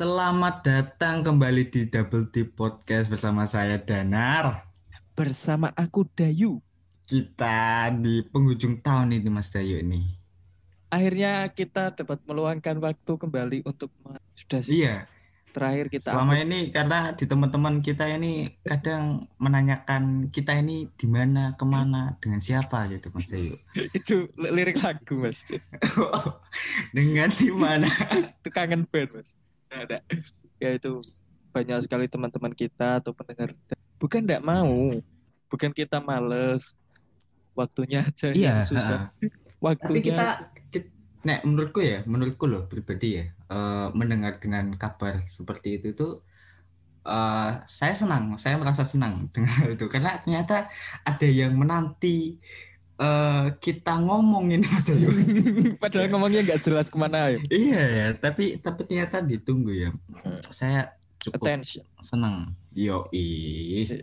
Selamat datang kembali di Double D Podcast bersama saya Danar. Bersama aku Dayu. Kita di penghujung tahun ini Mas Dayu ini. Akhirnya kita dapat meluangkan waktu kembali untuk sudah Iya. terakhir kita Selama upload. ini karena di teman-teman kita ini kadang menanyakan kita ini di mana, ke mana, dengan siapa gitu Mas Dayu. itu li- lirik lagu mas dengan di mana? itu kangen band mas ada. Ya itu banyak sekali teman-teman kita atau pendengar bukan tidak mau. Bukan kita males. Waktunya aja Iya, yang susah. Tapi waktunya kita, kita nek menurutku ya, menurutku loh pribadi ya, eh, mendengar dengan kabar seperti itu tuh eh, saya senang, saya merasa senang dengan hal itu. Karena ternyata ada yang menanti eh, kita ngomongin Mas Ayu. padahal ngomongnya nggak jelas ke mana ya iya ya, tapi tapi ternyata ditunggu ya. Saya cukup attention senang. Yo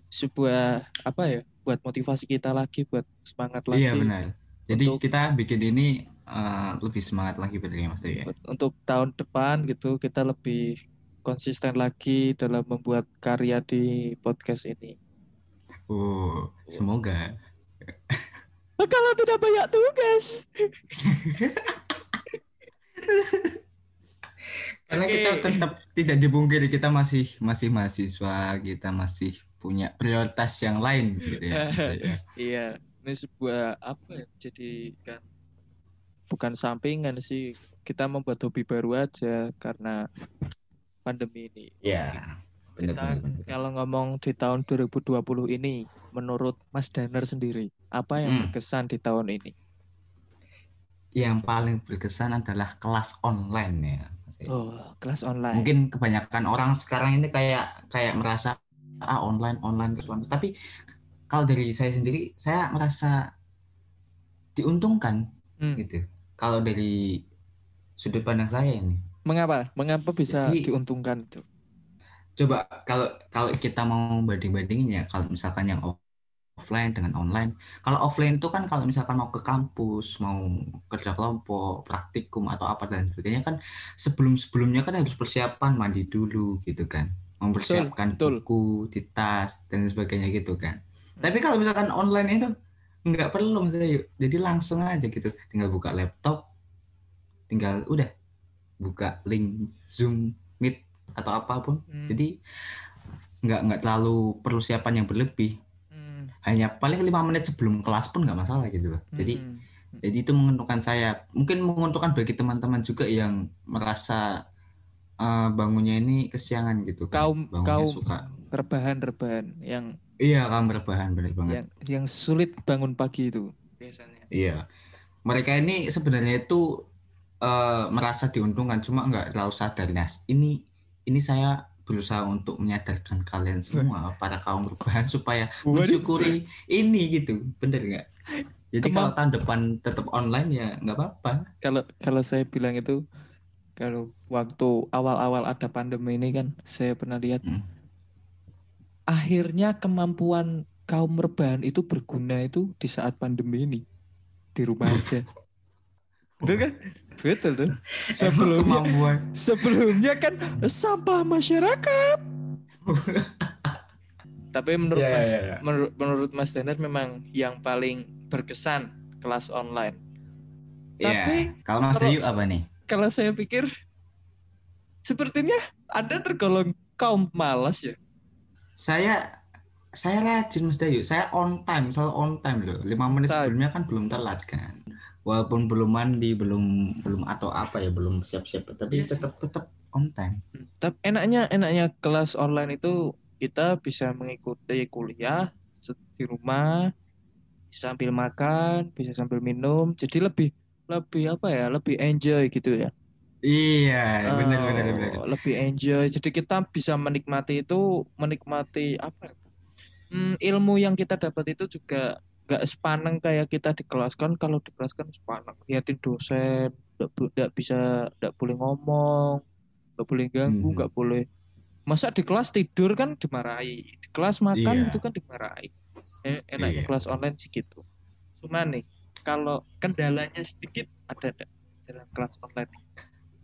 sebuah apa ya buat motivasi kita lagi buat semangat lagi Iya benar. Jadi Untuk- kita bikin ini eh, lebih semangat lagi betul Mas Ayu ya. untuk tahun depan gitu kita lebih konsisten lagi dalam membuat karya di podcast ini. Oh, semoga. Kalau tidak banyak tugas. Karena Oke. kita tetap tidak dipungkiri kita masih masih mahasiswa, kita masih punya prioritas yang lain gitu ya. Iya, ini sebuah apa ya? Jadi kan bukan sampingan sih. Kita membuat hobi baru aja karena pandemi ini. Iya. Kita kalau ngomong di tahun 2020 ini, menurut Mas Daner sendiri, apa yang Hmm. berkesan di tahun ini? Yang paling berkesan adalah kelas online ya. Oh, kelas online. Mungkin kebanyakan orang sekarang ini kayak kayak merasa ah online online. Tapi kalau dari saya sendiri saya merasa diuntungkan Hmm. gitu. Kalau dari sudut pandang saya ini. Mengapa? Mengapa bisa Jadi- diuntungkan itu? Coba kalau kalau kita mau banding bandingin ya kalau misalkan yang off- offline dengan online. Kalau offline itu kan kalau misalkan mau ke kampus mau kerja kelompok praktikum atau apa dan sebagainya kan sebelum sebelumnya kan harus persiapan mandi dulu gitu kan. Mempersiapkan betul. buku di tas dan sebagainya gitu kan. Tapi kalau misalkan online itu nggak perlu misalnya yuk. jadi langsung aja gitu. Tinggal buka laptop tinggal udah buka link zoom atau apa pun Hmm. jadi nggak nggak terlalu persiapan yang berlebih Hmm. hanya paling lima menit sebelum kelas pun nggak masalah gitu loh jadi Hmm. jadi itu menguntungkan saya mungkin menguntungkan bagi teman-teman juga yang merasa eh, bangunnya ini kesiangan gitu kaum bangunnya kaum suka rebahan-rebahan yang iya kamu rebahan bener banget yang yang sulit bangun pagi itu biasanya. iya mereka ini sebenarnya itu eh, merasa diuntungkan cuma nggak terlalu sadar nah ini ini saya berusaha untuk menyadarkan kalian semua para kaum rebahan supaya mensyukuri ini gitu. Bener nggak? Jadi Kema- kalau tahun depan tetap online ya nggak apa-apa. Kalau kalau saya bilang itu kalau waktu awal-awal ada pandemi ini kan saya pernah lihat Hmm. akhirnya kemampuan kaum rebahan itu berguna itu di saat pandemi ini. Di rumah aja. Betul kan? Betul tuh. Sebelumnya sebelumnya kan sampah masyarakat. Tapi menurut Ya, Mas ya, ya. menurut menurut Mas Danar memang yang paling berkesan kelas online. Tapi Iya. kalau Mas Dayu apa nih Kalau saya pikir sepertinya Anda tergolong kaum malas ya. saya saya rajin Mas Dayu saya on time selalu on time loh lima menit Time. sebelumnya kan belum telat kan walaupun belum mandi belum belum atau apa ya belum siap-siap tapi Iya sih. tetap tetap on time Tapi enaknya enaknya kelas online itu kita bisa mengikuti kuliah di rumah sambil makan, bisa sambil minum. Jadi lebih lebih apa ya? Lebih enjoy gitu ya. iya benar Oh, benar benar Lebih enjoy. Jadi kita bisa menikmati itu menikmati apa? ya? Hmm, ilmu yang kita dapat itu juga nggak sepaneng kayak kita di kelas kan kalau di kelas kan sepaneng liatin dosen nggak bisa nggak boleh ngomong nggak boleh ganggu Mhm. nggak boleh masa di kelas tidur kan dimarahi di kelas makan Iya. itu kan dimarahi eh, enaknya Iya. kelas online sih gitu cuma nih kalau kendalanya sedikit ada dalam kelas online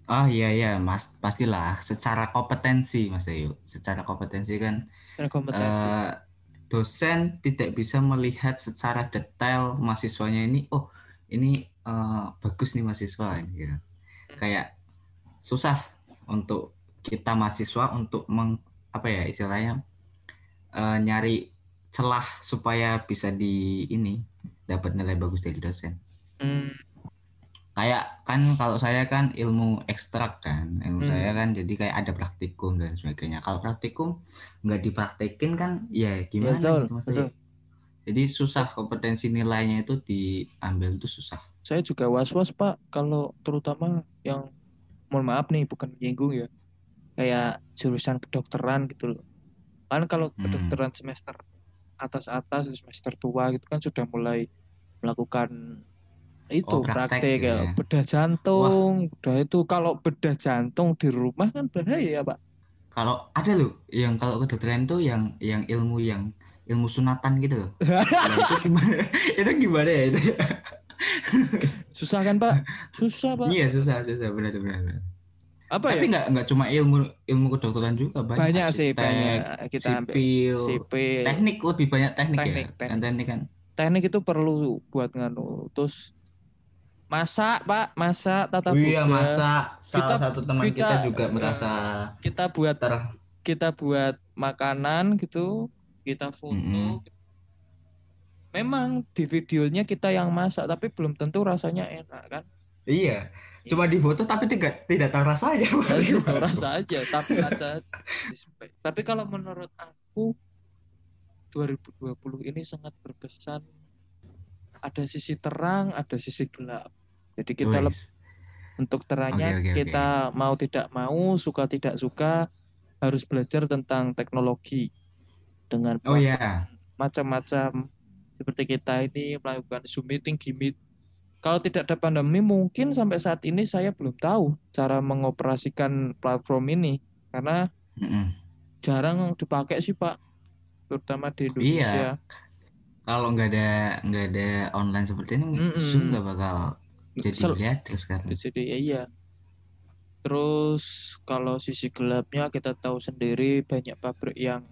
Oh iya iya Mas pastilah secara kompetensi Mas Ayu. Secara kompetensi kan Secara kompetensi. eh, dosen tidak bisa melihat secara detail mahasiswanya ini oh ini eh, bagus nih mahasiswa gitu. Kayak susah untuk kita mahasiswa untuk meng apa ya istilahnya eh, nyari celah supaya bisa di ini dapat nilai bagus dari dosen Hmm, kayak kan kalau saya kan ilmu ekstrak kan ilmu Hmm. saya kan jadi kayak ada praktikum dan sebagainya kalau praktikum nggak dipraktekin kan ya gimana Betul, gitu betul. Jadi susah kompetensi nilainya itu diambil itu susah saya juga was-was Pak kalau terutama yang mohon maaf nih bukan menyinggung ya. Kayak jurusan kedokteran gitu loh. Kan kalau Hmm. kedokteran semester atas-atas semester tua gitu kan sudah mulai melakukan itu Oh, praktek praktek gitu ya. ya. bedah jantung, bedah itu kalau bedah jantung di rumah kan bahaya Pak. kalau ada loh yang kalau kedokteran itu yang yang ilmu yang ilmu sunatan gitu loh Nah, itu gimana itu gimana ya itu Susah kan Pak? Susah Pak. iya susah susah benar benar benar. Apa tapi ya? nggak nggak cuma ilmu ilmu kedokteran juga banyak Banyak sih banyak kita sipil sipil. teknik lebih banyak teknik, Teknik, ya teknik. Kan teknik kan teknik itu perlu buat nganu terus masak pak? Masak tata Oh iya masa. Salah Kita- satu teman kita, kita, juga merasa kita buat ter kita buat makanan gitu kita foto. Mm-mm. memang di videonya kita yang masak tapi belum tentu rasanya enak kan? Iya. Cuma di foto tapi tidak tidak tahu rasanya. Ya, rasa aja tapi aja. Tapi kalau menurut aku 2020 ini sangat berkesan. Ada sisi terang ada sisi gelap jadi kita untuk terangnya Oke, oke, oke. kita mau tidak mau suka tidak suka harus belajar tentang teknologi dengan oh ya macam-macam. Seperti kita ini melakukan zoom meeting gimit kalau tidak ada pandemi mungkin sampai saat ini saya belum tahu cara mengoperasikan platform ini. Karena Mm-mm. jarang dipakai sih pak. Terutama di Indonesia. Kalau nggak ada nggak ada online seperti ini Mm-mm. Zoom nggak bakal jadi Sel- lihat terus kan jadi ya iya. Terus kalau sisi gelapnya kita tahu sendiri banyak pabrik yang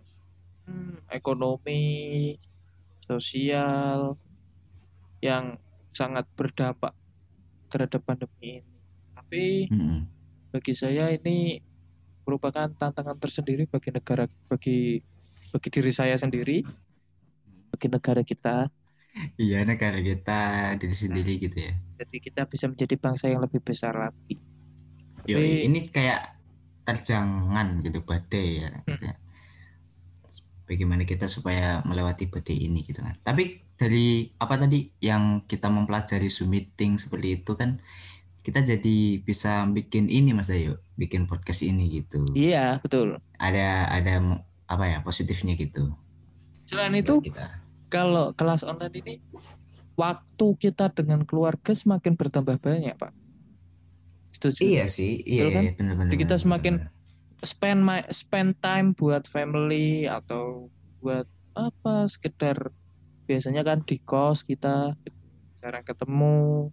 hmm, ekonomi sosial yang sangat berdampak terhadap pandemi ini. Tapi Mm-mm. bagi saya ini merupakan tantangan tersendiri bagi negara bagi bagi diri saya sendiri bagi negara kita iya negara kita diri sendiri gitu ya jadi kita bisa menjadi bangsa yang lebih besar lagi Yo, Tapi- ini kayak terjangan gitu badai ya. gitu ya. Bagaimana kita supaya melewati badai ini gitu kan. Tapi dari apa tadi yang kita mempelajari Zoom meeting seperti itu kan kita jadi bisa bikin ini Mas Ayu, bikin podcast ini gitu. iya betul Ada ada apa ya positifnya gitu. selain itu kita. Kalau kelas online ini waktu kita dengan keluarga semakin bertambah banyak pak setuju Iya sih, iya, Betul kan? iya benar-benar. Jadi kita benar, semakin benar. spend my spend time buat family atau buat apa sekedar biasanya kan di kos kita jarang ketemu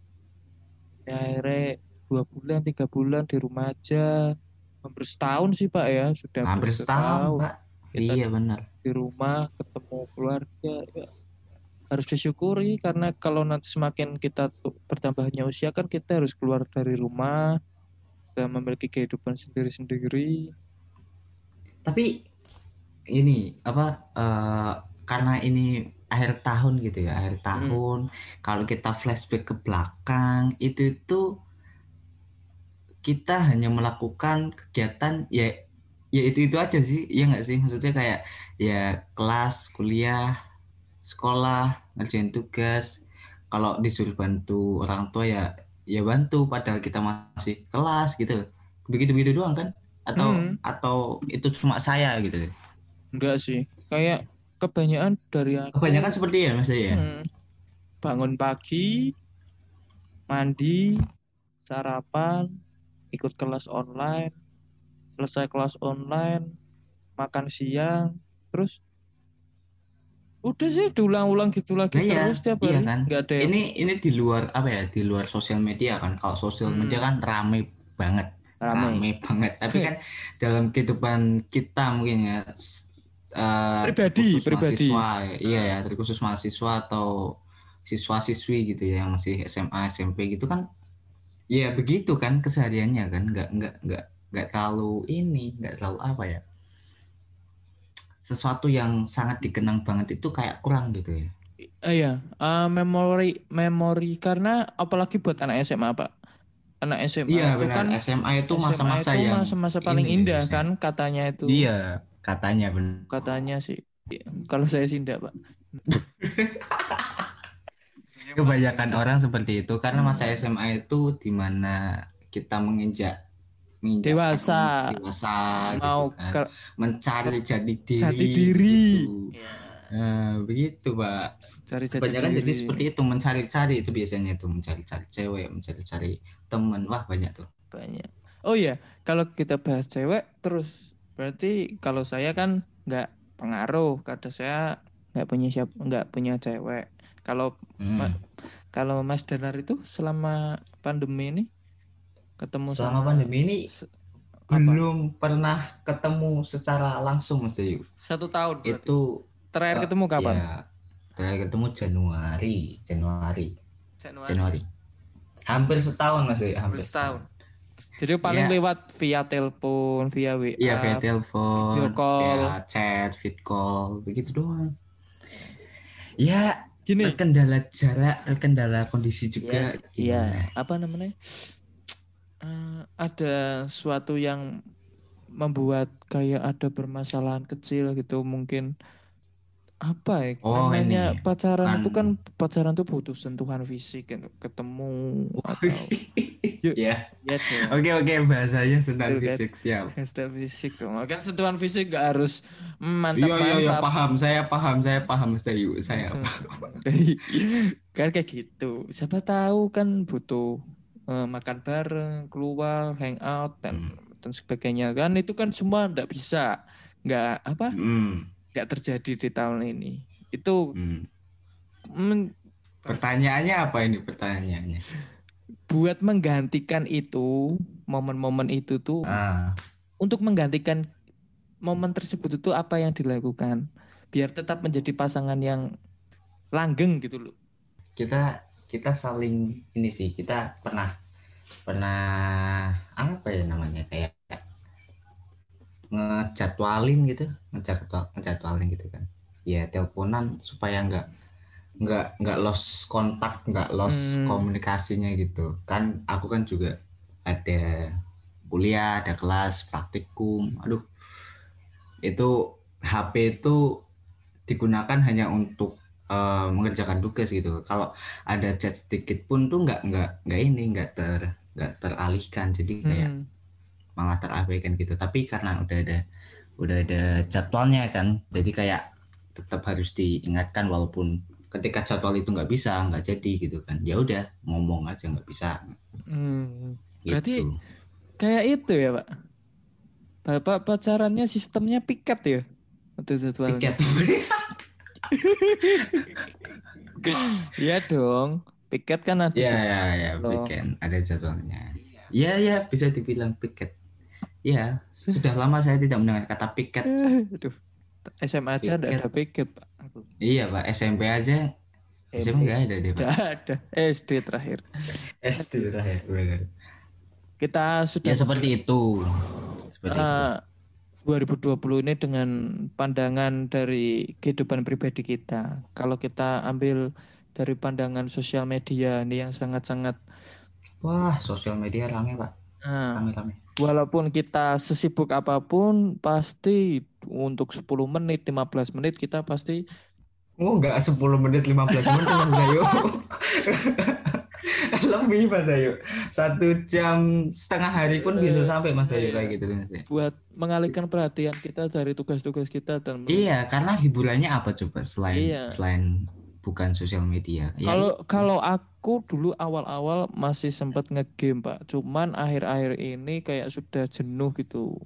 ya akhirnya dua bulan tiga bulan di rumah aja hampir setahun sih pak ya sudah hampir setahun, Pak. Kita Iya benar. di rumah ketemu keluarga ya. Harus disyukuri karena kalau nanti semakin kita bertambahnya usia kan kita harus keluar dari rumah dan memiliki kehidupan sendiri-sendiri. Tapi ini apa eh, karena ini akhir tahun gitu ya akhir tahun kalau kita flashback ke belakang itu itu kita hanya melakukan kegiatan ya ya itu itu aja sih. Ya nggak sih? Maksudnya kayak ya kelas kuliah sekolah ngerjain tugas. Kalau disuruh bantu orang tua ya ya bantu. Padahal kita masih kelas gitu. Begitu begitu doang kan? Atau Hmm. atau itu cuma saya gitu? Enggak sih. Kayak kebanyakan dari aku kebanyakan seperti ya mas ya? Hmm, bangun pagi mandi sarapan ikut kelas online selesai kelas online makan siang terus udah sih diulang-ulang gitu lagi Nah, iya, terus tiap iya hari kan? nggak ada yang ini ini di luar apa ya di luar sosial media kan kalau sosial Hmm. media kan rame banget rame. rame banget tapi kan dalam kehidupan kita mungkin ya eh, Pribadi, khusus pribadi. mahasiswa iya ya terkhusus mahasiswa atau siswa siswi gitu ya yang masih SMA SMP gitu kan ya begitu kan kesehariannya kan nggak nggak nggak nggak terlalu ini nggak terlalu apa ya sesuatu yang sangat dikenang banget itu kayak kurang gitu ya Eh, iya, eh, memori memori karena apalagi buat anak SMA pak, anak SMA iya itu benar kan SMA itu masa-masa yang masa-masa paling ini indah kan katanya itu. iya katanya benar Katanya sih. Kalau saya sih enggak pak. kebanyakan orang seperti itu karena masa SMA itu di mana kita menginjak Dewasa. dewasa Mau gitu kan. ke- mencari jati diri Jati diri. gitu. Nah, begitu pak cari kebanyakan jadi diri. seperti itu mencari-cari itu biasanya itu mencari-cari cewek mencari-cari teman wah banyak tuh banyak. Oh iya, kalau kita bahas cewek terus berarti kalau saya kan nggak pengaruh karena saya nggak punya siap nggak punya cewek. Kalau Hmm. Ma- kalau Mas Danar itu selama pandemi ini ketemu selama sama pandemi ini se- belum pernah ketemu secara langsung mas Dayu satu tahun berarti. itu terakhir eh, ketemu kapan? ya, terakhir ketemu Januari Januari Januari. Januari hampir setahun mas Dayu hampir Setahun. Jadi paling Iya. lewat via telepon, via WA. Iya via telepon, video call. via chat, vid call, begitu doang. Ya Gini. terkendala jarak, terkendala kondisi juga. Iya, gimana? apa namanya? Eh, ada suatu yang membuat kayak ada permasalahan kecil gitu mungkin apa ya Oh, namanya ini. pacaran Kan- itu kan pacaran tuh butuh sentuhan fisik gitu. ketemu atau Ya, ya oke oke bahasanya Betul, kan? fisik siap. sentuhan fisik dong kan sentuhan fisik gak harus mantap Iya iya iya mantap paham, saya paham, saya paham Dayu, saya. kan kayak gitu siapa tahu kan butuh eh, makan bareng keluar hangout dan dan sebagainya. Kan itu kan semua nggak bisa nggak apa Hmm, nggak terjadi di tahun ini. Itu hmm. men- Pertanyaannya apa ini? Pertanyaannya? buat menggantikan itu momen-momen itu tuh Ah, untuk menggantikan momen tersebut itu apa yang dilakukan? Biar tetap menjadi pasangan yang langgeng gitu loh. Kita kita saling ini sih kita pernah pernah apa ya namanya kayak ngejadwalin gitu ngejadwal ngejadwalin gitu kan. Ya teleponan supaya nggak nggak nggak lost kontak nggak lost Hmm. komunikasinya gitu. Kan aku kan juga ada kuliah ada kelas praktikum aduh itu HP itu digunakan hanya untuk eh, mengerjakan tugas gitu. Kalau ada chat sedikit pun tuh nggak nggak nggak ini nggak ter nggak teralihkan. Jadi kayak Hmm. malah terabaikan gitu. Tapi karena udah ada udah ada jadwalnya kan jadi kayak tetap harus diingatkan walaupun ketika jadwal itu nggak bisa nggak jadi gitu kan. Ya udah ngomong aja nggak bisa. Hmm. gitu. Berarti kayak itu ya pak? Bapak pacarannya sistemnya piket ya? Untuk jadwalnya. Tiket Iya dong. Piket kan ada ya jad- ya ya Loh. weekend ada jadwalnya. Ya ya bisa dibilang piket. Ya sudah lama saya tidak mendengar kata piket. Aduh, SMA aja ada Piket. ada piket pak. Aku iya pak. SMP aja. SMP nggak ada deh pak. Ada. SD terakhir. SD terakhir benar. Kita sudah ya seperti itu. Seperti itu. eh, 2020 ini dengan pandangan dari kehidupan pribadi kita. Kalau kita ambil dari pandangan sosial media ini yang sangat-sangat wah sosial media rame pak nah, rame rame walaupun kita sesibuk apa pun pasti untuk 10 menit 15 menit kita pasti Oh enggak 10 menit 15 menit Mas Dayu. Lebih Mas Dayu. Satu jam setengah hari pun bisa sampai Mas Dayu kayak gitu Mas Dayu. buat mengalihkan perhatian kita dari tugas-tugas kita dan Iya, karena hiburannya apa coba selain Iya. selain bukan sosial media. Ya, Kalau kalau aku dulu awal-awal masih sempat ngegame pak, cuman akhir-akhir ini kayak sudah jenuh gitu,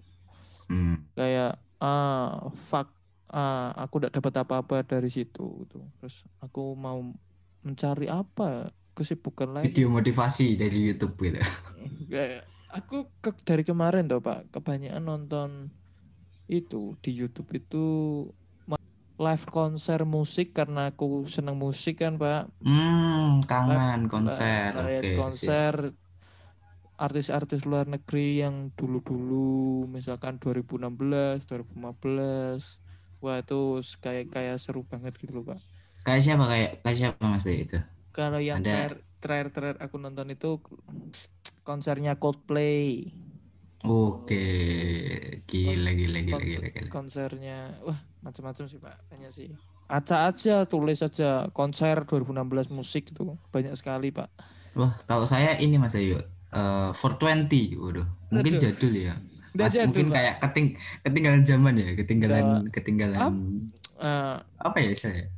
hmm, kayak ah fuck, ah aku tidak dapat apa-apa dari situ, gitu. terus aku mau mencari apa kesibukan lain, video motivasi dari YouTube gitu. Aku ke, dari kemarin toh pak kebanyakan nonton itu di YouTube itu live konser musik karena aku seneng musik kan pak Hmm, kangen konser. Live Oke, konser artis-artis luar negeri yang dulu-dulu misalkan 2016 2015 wah itu kayak kayak seru banget gitu loh pak. Kayak siapa kayak kayak siapa Mas itu? Kalau yang Ada. terakhir terakhir terakhir aku nonton itu konsernya Coldplay Oke, gila gila gila gila gila. konsernya wah macam-macam sih pak banyak sih acak aja tulis aja konser 2016 musik itu banyak sekali pak Wah, kalau saya ini Mas Ayu, eh 420, waduh, mungkin Aduh. jadul ya. Mas, jadul, mungkin Pak. kayak keting ketinggalan zaman ya, ketinggalan ketinggalan Eh, apa ya saya?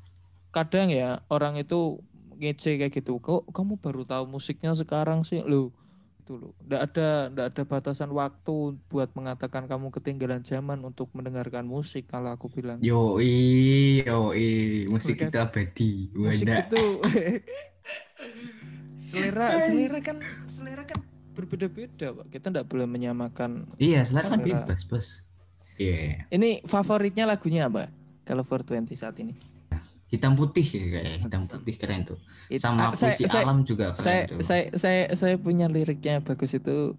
kadang ya orang itu ngece kayak gitu. Kok kamu baru tahu musiknya sekarang sih? Lo itu lo ndak ada ndak ada batasan waktu buat mengatakan kamu ketinggalan zaman untuk mendengarkan musik kalau aku bilang. Yoi, yoi, musik Bukan. itu abadi. musik itu. Selera selera kan selera kan berbeda-beda pak. Kita ndak boleh menyamakan Iya, selera kan bebas, Bos. Iya. ini favoritnya lagunya apa? Kalau 420 saat ini Hitam putih ya kayak hitam putih keren tuh. Sama ah, saya- puisi saya- alam juga keren saya tuh. saya saya saya punya liriknya bagus itu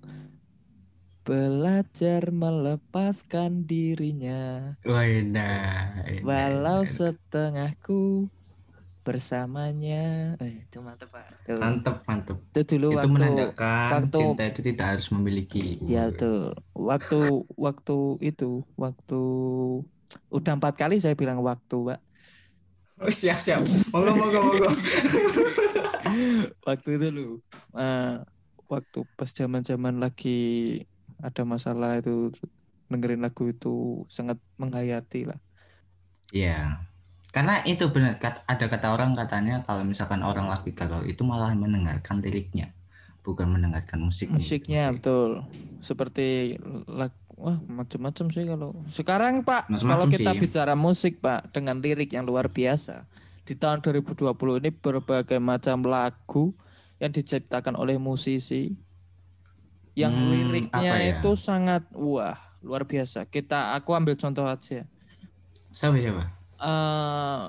belajar melepaskan dirinya Wadah. walau setengahku bersamanya eh, itu mantep pak Tuh. Mantep, mantep. itu dulu itu waktu menandakan waktu- cinta itu tidak harus memiliki. ya tuh waktu waktu itu waktu udah empat kali saya bilang waktu pak Oh, siap, siap. Monggo, monggo, monggo. waktu itu lu eh, waktu pas zaman zaman lagi ada masalah itu dengerin lagu itu sangat menghayati lah Iya. Karena itu benar ada kata orang katanya kalau misalkan orang lagi galau itu malah mendengarkan liriknya, bukan mendengarkan musiknya. musiknya betul seperti lag wah macam-macam sih kalau sekarang pak Macem-macem kalau kita sih. bicara musik pak dengan lirik yang luar biasa di tahun 2020 ini berbagai macam lagu yang diciptakan oleh musisi yang Hmm, liriknya ya? itu sangat wah luar biasa kita aku ambil contoh aja Siapa siapa? eh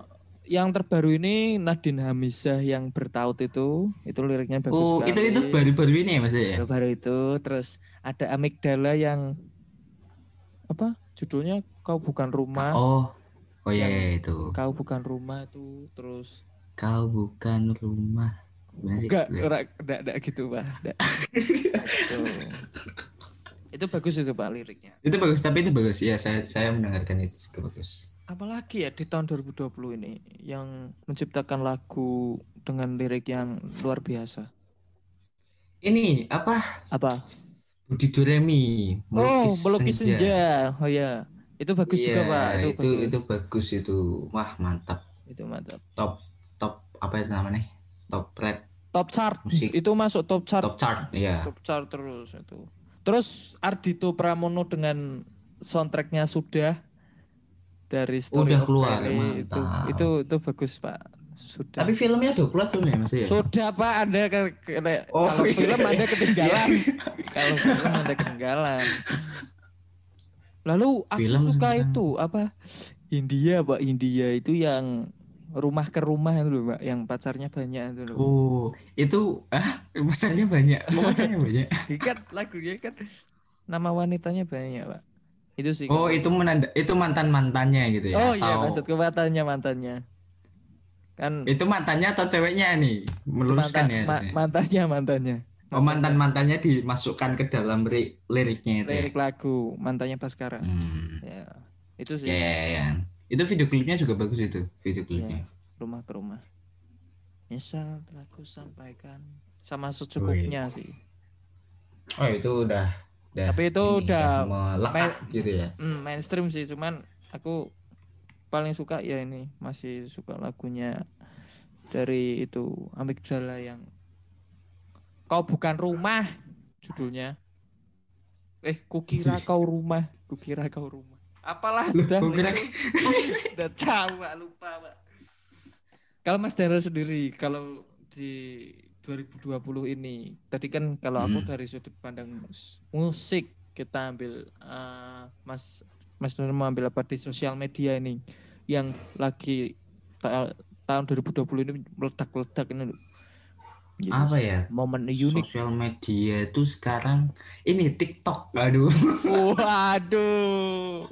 yang terbaru ini Nadine Hamisah yang bertaut itu itu liriknya bagus Oh, sekali itu itu baru-baru ini ya Mas ya? baru itu terus ada amigdala yang apa judulnya kau bukan rumah Oh. Oh iya, iya, itu. kau bukan rumah itu terus Kau bukan rumah. Sih? enggak enggak enggak, gitu pak itu bagus itu pak liriknya Itu bagus, tapi itu bagus. Ya, saya saya mendengarkan itu juga bagus. apalagi ya di tahun 2020 ini yang menciptakan lagu dengan lirik yang luar biasa Ini apa? apa Budi Doremi. oh melukis senja oh ya itu bagus Iya, juga pak itu, itu bagus. itu bagus itu. Wah, mantap. itu mantap Top top apa itu namanya? Top red, top chart Musik. itu masuk top chart top chart. Iya. top chart terus itu terus Ardito Pramono dengan soundtracknya sudah dari Story Udah of keluar, itu itu itu bagus pak sudah Tapi filmnya udah keluar belum ya Mas ya? sudah pak anda ke, ke- Oh, kalau iya. film anda ketinggalan kalau film anda ketinggalan lalu aku Film suka sekarang. itu apa India pak India itu yang rumah ke rumah itu loh pak yang pacarnya banyak itu loh Oh, itu ah masanya banyak. Masanya banyak. kan lagunya kan nama wanitanya banyak pak itu sih Oh, itu menanda itu mantan-mantannya gitu ya. oh iya Atau- maksud mantannya mantannya kan Itu mantannya atau ceweknya nih? Meluruskan mantan- ya. ma- mantannya mantannya oh, mantan-mantannya dimasukkan ke dalam ri- liriknya itu ya. lirik lagu mantannya Baskara Hmm. ya itu sih Ya, ya, ya. Itu video klipnya juga bagus itu, video klipnya. rumah ke rumah misal telah ku sampaikan sama secukupnya sih Oh, itu udah udah Tapi itu ini, udah melekat gitu ya. hmm, mainstream sih cuman aku paling suka ya ini masih suka lagunya dari itu Amigdala yang kau bukan rumah judulnya eh kukira kau rumah kukira kau rumah apalah udah udah tahu Pak, lupa Pak. kalau Mas Dara sendiri kalau di 2020 ini. Tadi kan kalau aku Hmm. dari sudut pandang mus- musik kita ambil eh, Mas Mas Nur mau ambil apa di sosial media ini yang lagi ta- tahun 2020 ini meledak-ledak ini loh. Gitu. Apa ya? Momen unik. Sosial media itu sekarang ini TikTok. Aduh. Waduh.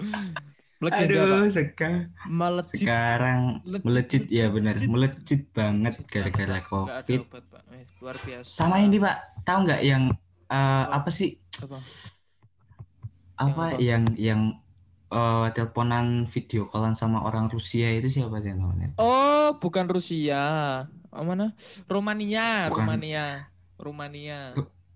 Pak. Aduh, sekarang Melejit. sekarang Melejit, melejit ya benar, melejit. melejit banget gara-gara Covid. obat, Pak. Eh, luar biasa. Sama ini, Pak. Tahu nggak yang eh, apa sih? Apa? Apa apa? yang yang eh, teleponan video callan sama orang Rusia itu siapa sih namanya? Oh, bukan Rusia. Oh, mana? Romania, Bukan. Romania. Romania.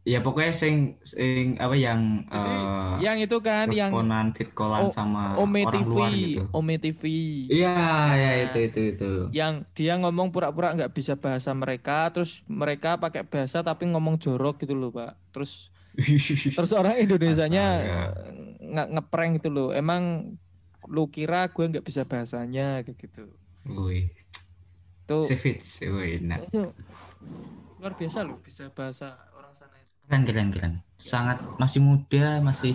Ya pokoknya sing sing apa yang eh yang itu kan yang teleponan video callan O- sama Ome orang TV, luar gitu. Ome TV. Iya, ya itu itu itu. Yang dia ngomong pura-pura nggak bisa bahasa mereka, terus mereka pakai bahasa tapi ngomong jorok gitu loh, Pak. Terus terus orang Indonesianya Astaga. nggak ngeprank gitu loh. Emang lu kira gue nggak bisa bahasanya kayak gitu. Wih, Tuh savage. Nah. itu luar biasa loh bisa bahasa orang sana itu. Keren keren keren. Sangat masih muda, masih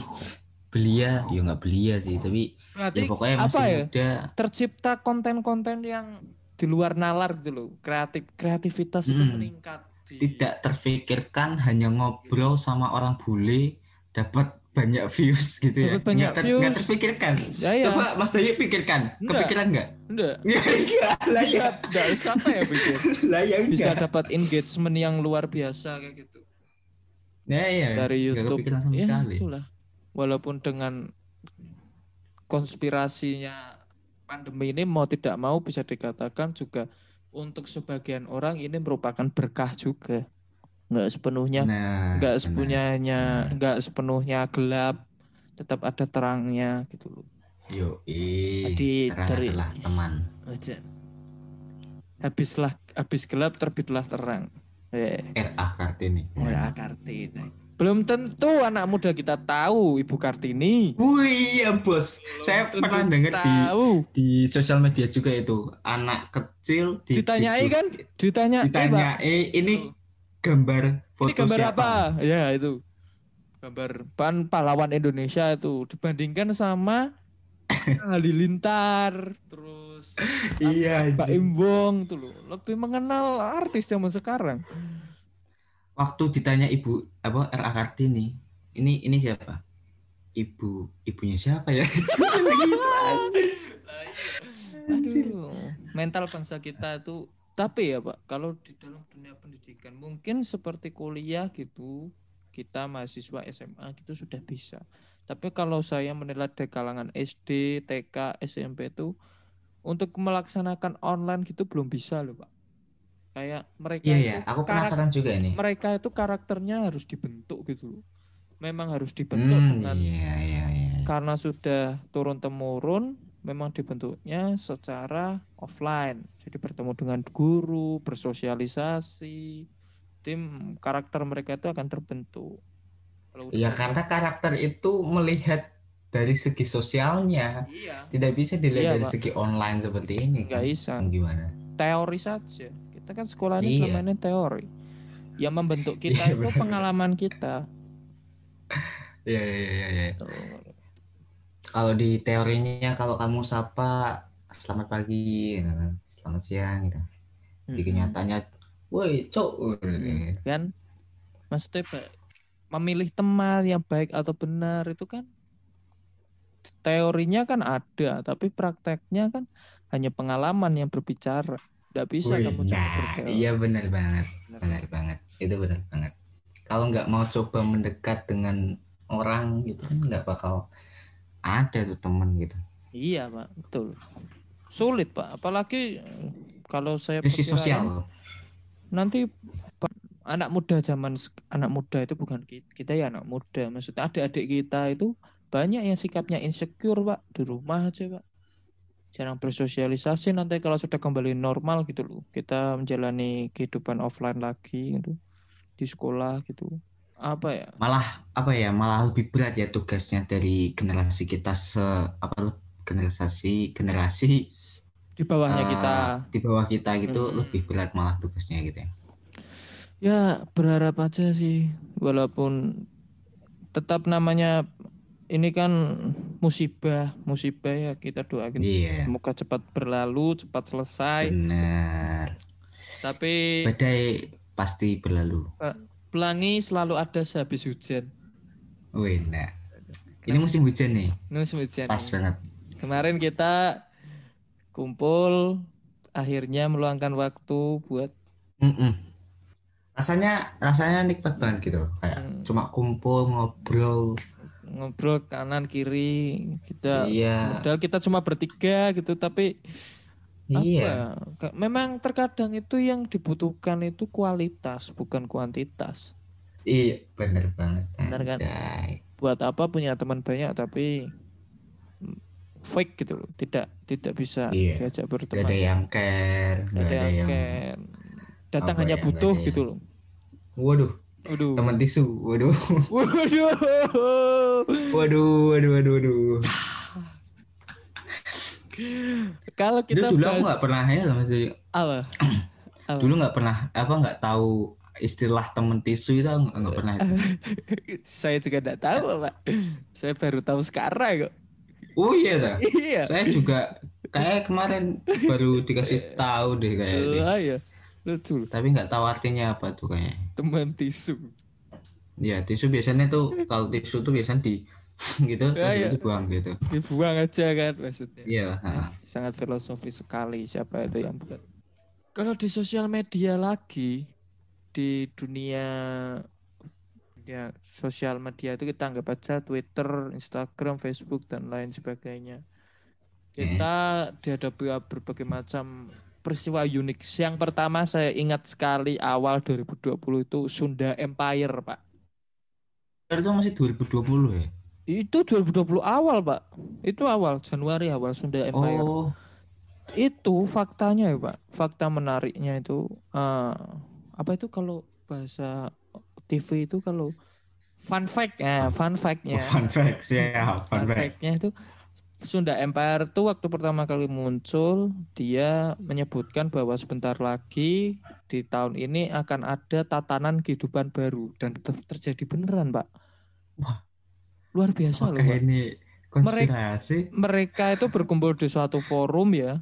belia, ya nggak belia sih, tapi Berarti ya pokoknya apa masih ya? muda. tercipta konten-konten yang di luar nalar gitu loh kreatif kreativitas itu Hmm. meningkat di- Tidak terfikirkan hanya ngobrol sama orang bule dapat banyak views gitu ya. Dapat banyak Nggak views. nggak terfikirkan. ya ya Coba Mas Dayu pikirkan, Enggak. kepikiran nggak? enggak Ya enggak lah ya. enggak siapa ya pikir Lah ya bisa enggak. dapat engagement yang luar biasa kayak gitu Ya ya. dari nggak YouTube kepikiran sama ya sekali. itulah walaupun dengan konspirasinya pandemi ini mau tidak mau bisa dikatakan juga untuk sebagian orang ini merupakan berkah juga. Nggak sepenuhnya Nah, nggak sepenuhnya nggak sepenuhnya gelap tetap ada terangnya gitu loh. Yo, Jadi dari- teman. aja. Habislah habis gelap terbitlah terang. Eh. RA Kartini. Ora Kartini belum tentu anak muda kita tahu Ibu Kartini. Wih, iya bos. Saya Tentu pernah dengar di tahu. di sosial media juga itu. Anak kecil di, ditanyai di- kan? Ditanya "Eh, Pak, ditanya eh ini gambar foto ini gambar siapa? apa? Ya itu. Gambar pan pahlawan Indonesia itu. Dibandingkan sama Halilintar terus Iya. Pak anjing. Imbong tuh loh. Lebih mengenal artis zaman sekarang Waktu ditanya ibu apa RA Kartini, ini ini siapa? Ibu ibunya siapa ya? Aduh, mental bangsa kita itu tapi ya Pak, kalau di dalam dunia pendidikan mungkin seperti kuliah gitu, kita mahasiswa SMA gitu sudah bisa. Tapi kalau saya menilai dari kalangan SD, TK, SMP itu untuk melaksanakan online gitu belum bisa loh Pak. Kayak mereka Iya itu ya, aku penasaran juga nih. mereka itu karakternya harus dibentuk gitu loh. Memang harus dibentuk Hmm, dengan iya iya iya. karena sudah turun temurun memang dibentuknya secara offline jadi bertemu dengan guru bersosialisasi tim karakter mereka itu akan terbentuk Ya karena karakter itu melihat dari segi sosialnya, iya tidak bisa dilihat Iya, dari Pak. segi online seperti ini. nggak kan? bisa Gimana? teori saja kita kan sekolah ini Iya. selama ini teori yang membentuk kita Iya, itu pengalaman kita Iya iya iya. iya. Kalau di teorinya kalau kamu sapa selamat pagi, gitu kan, selamat siang gitu. Di kenyataannya, woi cok, kan maksudnya memilih teman yang baik atau benar itu kan teorinya kan ada tapi prakteknya kan hanya pengalaman yang berbicara tidak bisa Wih, kamu cuma nah, iya benar banget, benar banget, itu benar banget. Kalau nggak mau coba mendekat dengan orang gitu kan nggak bakal ada tuh temen gitu. iya pak. Betul. Sulit pak. Apalagi eh, kalau saya Krisis sosial. nanti anak muda zaman anak muda itu bukan kita, kita ya anak muda. Maksudnya adik-adik kita itu banyak yang sikapnya insecure pak. Di rumah aja pak jarang bersosialisasi nanti kalau sudah kembali normal gitu loh kita menjalani kehidupan offline lagi gitu di sekolah gitu apa ya Malah apa ya? Malah lebih berat ya tugasnya dari generasi kita se apa generasi generasi di bawahnya eh, kita di bawah kita gitu Hmm. lebih berat malah tugasnya gitu ya. Ya berharap aja sih walaupun tetap namanya ini kan musibah, musibah ya kita doakan Iya. semoga cepat berlalu, cepat selesai. Benar. Tapi Badai pasti berlalu. eh, pelangi selalu ada sehabis hujan. Wih, nah. Ini musim hujan nih. Ini musim hujan. Pas banget. Kemarin kita kumpul akhirnya meluangkan waktu buat Mm-mm. Rasanya rasanya nikmat banget gitu. Kayak Hmm. cuma kumpul ngobrol. Ngobrol kanan kiri kita Iya. padahal kita cuma bertiga gitu tapi Iya. apa memang terkadang itu yang dibutuhkan itu kualitas bukan kuantitas Iya, bener banget. Bener kan? anjay. buat apa punya teman banyak tapi fake gitu loh tidak tidak bisa Iya. diajak Gak berteman ada yang care, gak ada yang yang care. datang hanya ya, nggak butuh ada yang- gitu loh Waduh, Waduh. teman tisu. Waduh. Waduh. Waduh, waduh, waduh, waduh. Kalau Itu kita dulu aku bahas nggak pernah ya sama sih. apa? Apa? Dulu nggak pernah apa nggak tahu istilah temen tisu itu aku nggak nggak pernah. Saya juga tidak tahu, Pak. Saya baru tahu sekarang kok. Oh iya dah. Iya. Saya juga kayak kemarin baru dikasih tahu deh kayak ini. Lah ya. Lucu. Tapi nggak tahu artinya apa tuh kayak. Teman tisu. Ya tisu biasanya tuh kalau tisu tuh biasanya di gitu Ya, ya. dibuang gitu. Dibuang aja kan maksudnya. Iya. ha. Sangat filosofis sekali siapa itu yang buat. Kalau di sosial media lagi di dunia ya sosial media itu kita anggap aja Twitter, Instagram, Facebook dan lain sebagainya. Kita dihadapi berbagai macam peristiwa unik. Yang pertama saya ingat sekali awal 2020 itu Sunda Empire, Pak. Itu masih 2020 ya. Itu 2020 awal, Pak. Itu awal Januari awal Sunda Empire. Oh, Itu faktanya ya, Pak. Fakta menariknya itu eh, apa itu kalau bahasa TV itu kalau fun fact ya, fun fact-nya. fun fact ya, fun Fun fact. fact-nya itu Sunda Empire itu waktu pertama kali muncul dia menyebutkan bahwa sebentar lagi di tahun ini akan ada tatanan kehidupan baru dan ter- terjadi beneran pak. Wah. luar biasa loh. Pak. Ini konspirasi. Mereka itu berkumpul di suatu forum ya,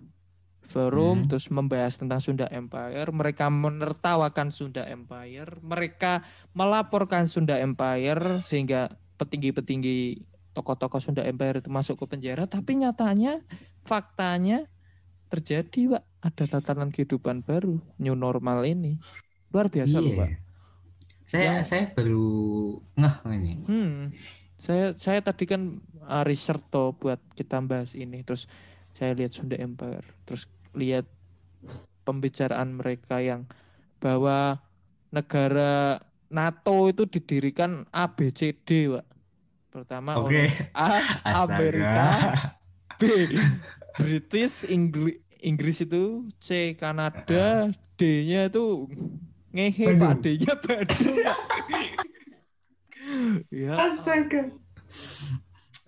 forum Hmm. terus membahas tentang Sunda Empire. Mereka menertawakan Sunda Empire. Mereka melaporkan Sunda Empire sehingga petinggi-petinggi tokoh-tokoh Sunda Empire itu masuk ke penjara. Tapi nyatanya, faktanya terjadi, Pak. Ada tatanan kehidupan baru, new normal ini. Luar biasa loh, Pak. Iya. Saya saya baru ngeh ini. Hmm. Saya saya tadi kan uh, research toh buat kita bahas ini terus saya lihat Sunda Empire terus lihat pembicaraan mereka yang bahwa negara NATO itu didirikan ABCD, Pak. Pertama Oke. ono A. Amerika, B British Inggris Inggris itu C Kanada, D-nya itu ngehe Pak. D-nya Bandung. Ya, Astaga.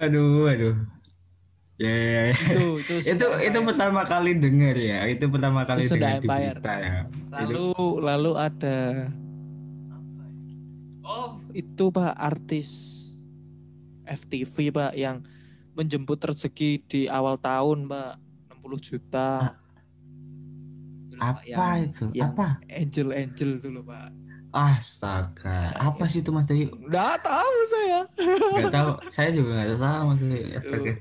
Aduh, aduh. Ya, ya, ya. itu itu itu itu pertama kali dengar ya. Itu pertama kali Itu dengar di berita ya. lalu lalu ada oh itu Pak artis FTV Pak yang menjemput rezeki di awal tahun Pak 60 juta Itu loh, Pak, Apa yang itu? yang- Apa? angel angel dulu Pak Astaga. Apa sih itu Mas Dayu? nggak tahu saya Gak tahu. Saya juga gak tahu Mas Dayu. Astaga.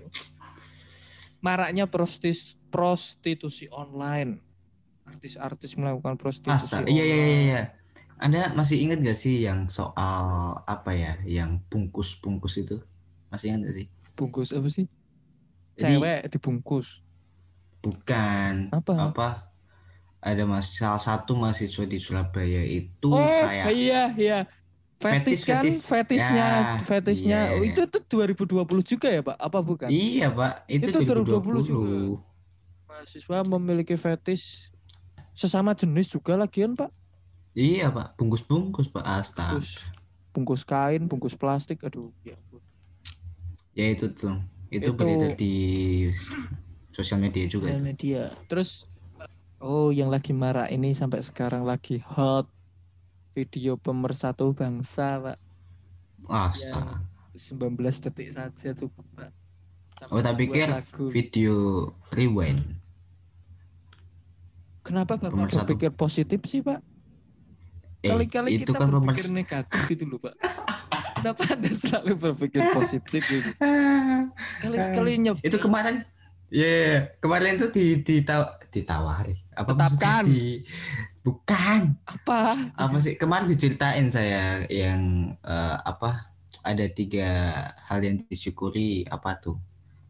maraknya prostis prostitusi online artis-artis melakukan prostitusi Astaga. Iya, iya, iya, online. iya. Anda masih ingat gak sih yang soal apa ya, yang bungkus-bungkus itu? Masih ingat sih? bungkus apa sih Jadi- cewek dibungkus Bukan. Apa? Apa? Ada mas salah satu mahasiswa di Surabaya itu Oh kayak iya iya. Fetis, Fetis, kan fetis. fetisnya Ya, fetisnya iya, oh, iya. itu tuh 2020 juga ya Pak apa bukan? Iya, Pak. Itu, Itu 2020. 2020 juga. Mahasiswa memiliki fetis sesama jenis juga lagian Pak. Iya, Pak. Bungkus-bungkus, Pak. Astaga. Terus bungkus kain, bungkus plastik aduh ya. Ya itu tuh. Itu, Itu- beredar di sosial media juga Sosial itu. media. Terus oh yang lagi marah ini sampai sekarang lagi hot video pemersatu bangsa pak Asa. 19 detik saja cukup pak Sampai Oh, tak pikir lagu. video rewind. kenapa bapak pemersatu. berpikir positif sih pak Eh, kali-kali itu kita kan berpikir negatif gitu loh pak kenapa anda selalu berpikir positif gitu. Sekali-sekali nyebut itu kemarin ya kemarin tuh di di ditawari. Apa Tetapkan. di bukan. Apa? Apa sih? Kemarin diceritain saya yang eh, apa ada tiga hal yang disyukuri apa tuh?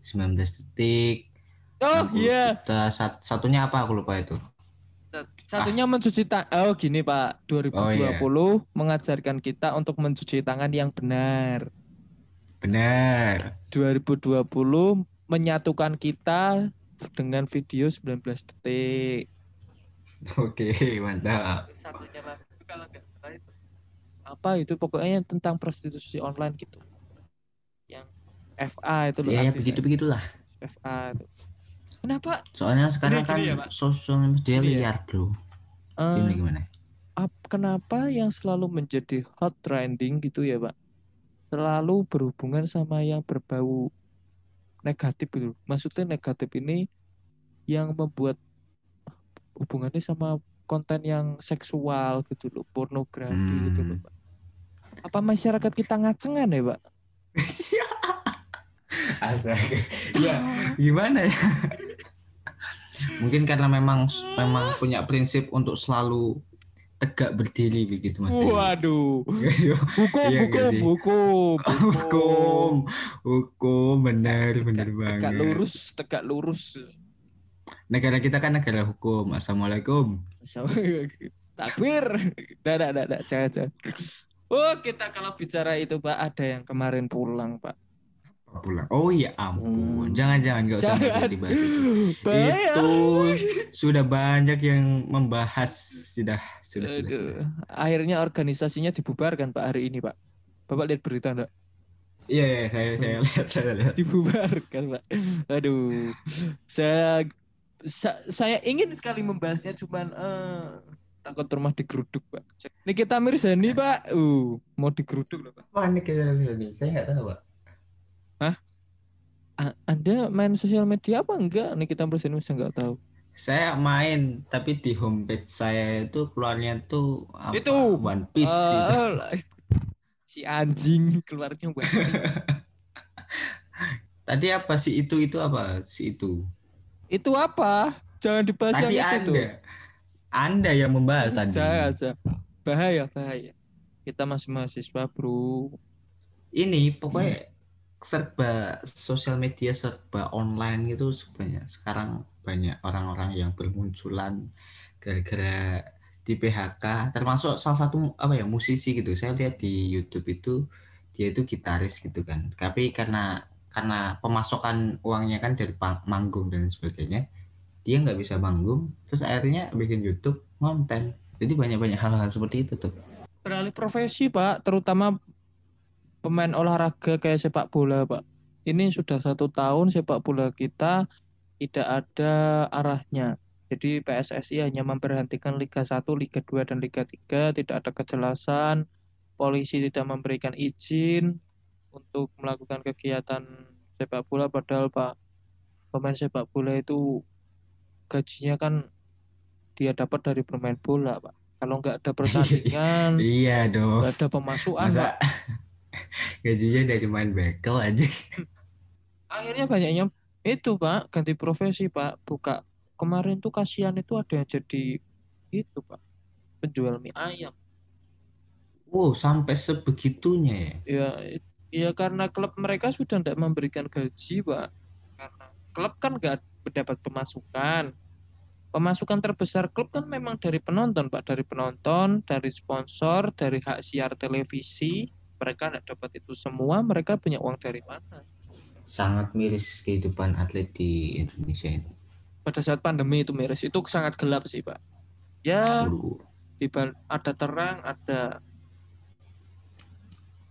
19 detik oh 60 iya. juta. Sat- satunya apa? Aku lupa itu satunya mencuci tangan oh gini pak. 2020 Oh, iya. mengajarkan kita untuk mencuci tangan yang benar. Benar. 2020 menyatukan kita dengan video 19 detik. Oke mantap. Satunya lagi itu kalau nggak salah itu. Apa itu? Pokoknya tentang prostitusi online gitu. Yang FA itu loh ya, ya begitu begitulah FA itu kenapa soalnya sekarang Gini, kan ya, Pak? sosial media Gini ya. liar bro eh, gimana gimana ap- kenapa yang selalu menjadi hot trending gitu ya pak selalu berhubungan sama yang berbau negatif gitu maksudnya negatif ini yang membuat hubungannya sama konten yang seksual gitu loh pornografi Hmm. gitu loh pak apa masyarakat kita ngacengan ya pak Astaga. ya gimana ya mungkin karena memang memang punya prinsip untuk selalu tegak berdiri begitu mas waduh. Hukum Iya nggak hukum sih? hukum hukum. Hukum benar benar banget. tegak lurus tegak lurus. Negara kita kan negara hukum. Assalamualaikum. Takbir. Dah dah dah dah jangan jangan oh kita kalau bicara itu pak ada yang kemarin pulang pak pulang oh iya ampun. Hmm. jangan jangan. Nggak usah Jangan. dibahas itu. Sudah banyak yang membahas. Sudah sudah sudah, Aduh. sudah. akhirnya organisasinya dibubarkan pak hari ini pak. Bapak lihat berita enggak iya iya, saya saya lihat saya lihat. Dibubarkan pak. Aduh. Saya sa- saya ingin sekali membahasnya cuman eh, takut rumah digeruduk pak. Nikita Mirzani pak. Uh mau digeruduk loh pak. Wah ini kita ini saya nggak tahu pak. A- anda main sosial media apa enggak? Nikita Mirzani saya nggak tahu. Saya main tapi di homepage saya itu keluarnya tuh apa, Itu. One Piece gitu. Eh, lah, si anjing keluarnya buat Tadi apa sih itu itu apa si itu? itu apa? Jangan dibahas Tadi yang itu anda, anda yang membahas tadi. jangan aja bahaya bahaya. Kita masih mahasiswa bro. Ini pokoknya serba sosial media serba online itu sebenarnya sekarang banyak orang-orang yang bermunculan gara-gara di PHK termasuk salah satu apa ya musisi gitu. Saya lihat di YouTube itu dia itu gitaris gitu kan. Tapi karena karena pemasukan uangnya kan dari manggung dan sebagainya dia nggak bisa manggung. Terus akhirnya bikin YouTube konten jadi banyak-banyak hal-hal seperti itu tuh. Beralih profesi pak terutama pemain olahraga kayak sepak bola pak. Ini sudah satu tahun sepak bola kita tidak ada arahnya. Jadi PSSI hanya memberhentikan Liga 1, Liga 2 dan Liga 3 tidak ada kejelasan. Polisi tidak memberikan izin untuk melakukan kegiatan sepak bola. Padahal pak pemain sepak bola itu gajinya kan dia dapat dari bermain bola pak. Kalau nggak ada pertandingan iya dong. nggak ada pemasukan masa pak gajinya dari main bekel aja. Akhirnya banyaknya itu pak ganti profesi pak. Buka. Kemarin tuh kasihan itu ada yang jadi itu pak. Penjual mie ayam. Wow sampai sebegitunya ya? Ya ya karena klub mereka sudah tidak memberikan gaji pak. Karena klub kan nggak mendapat pemasukan. Pemasukan terbesar klub kan memang dari penonton pak. Dari penonton dari sponsor dari hak siar televisi mereka tidak dapat itu semua mereka punya uang dari mana? Sangat miris kehidupan atlet di Indonesia ini. Pada saat pandemi itu miris itu sangat gelap sih pak. Ya ada terang ada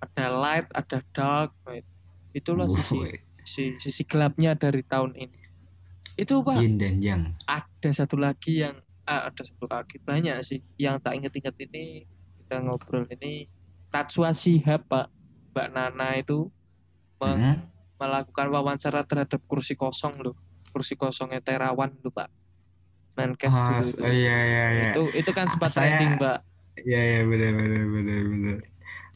ada light ada dark right. itulah sisi, Wuh, sisi sisi gelapnya dari tahun ini. Itu pak. Yin dan yang. Ada satu lagi yang ah, ada satu lagi banyak sih yang tak inget-inget ini kita ngobrol ini Najwa Shihab Pak Mbak Nana itu Hmm? melakukan wawancara terhadap kursi kosong loh kursi kosongnya Terawan loh Pak Menkes Ah, dulu itu. oh, iya iya iya. itu itu kan sempat Saya- trending Pak Iya iya benar benar benar benar.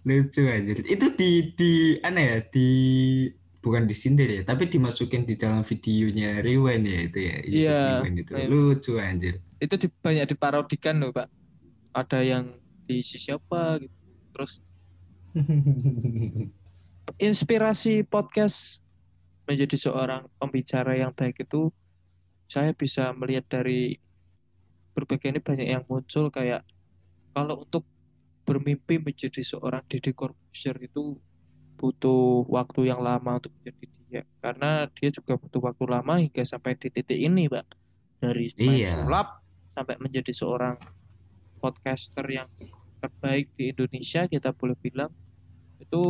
Lucu aja. Itu di di aneh ya di bukan disindir ya, tapi dimasukin di dalam videonya Rewind ya itu ya. Iya, Rewind itu. iya. Lucu anjir. itu di, banyak diparodikan loh Pak ada yang diisi siapa gitu terus inspirasi podcast menjadi seorang pembicara yang baik itu saya bisa melihat dari berbagai ini banyak yang muncul kayak kalau untuk bermimpi menjadi seorang Deddy Corbuzier itu butuh waktu yang lama untuk menjadi dia. Karena dia juga butuh waktu lama hingga sampai di titik ini Pak dari Iya. sulap sampai menjadi seorang podcaster yang terbaik di Indonesia kita boleh bilang itu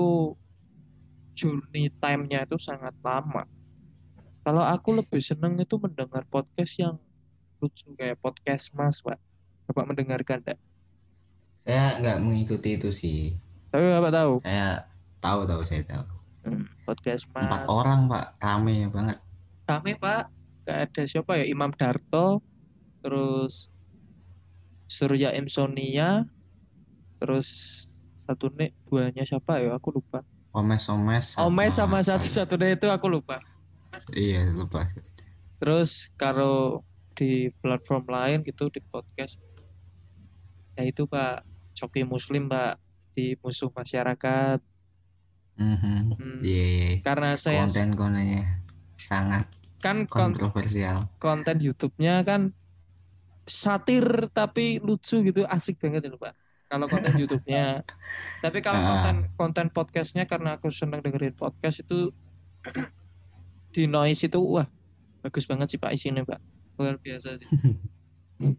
journey time-nya itu sangat lama. Kalau aku lebih seneng itu mendengar podcast yang lucu kayak podcast Mas, Pak. Bapak mendengarkan enggak? Saya nggak mengikuti itu sih. Tapi Bapak tahu Saya tahu tahu saya tahu. Hmm, podcast Mas. Empat orang pak, rame banget. Kami Pak, Gak ada siapa ya Imam Darto, terus Surya Imsonia, terus satu nih duanya siapa ya aku lupa. Omes omes. Omes sama satu satu itu aku lupa. Iya lupa. Terus kalau di platform lain gitu di podcast, ya itu Pak Coki Muslim Pak di musuh masyarakat. Mhm. Hmm, Iya. iya. Karena saya Konten kontennya sangat kan kon- kontroversial. konten YouTube-nya kan satir tapi lucu gitu asik banget itu pak kalau konten YouTube-nya tapi kalau Ah. konten konten podcastnya karena aku seneng dengerin podcast itu di noise itu wah bagus banget sih pak isinya pak luar biasa sih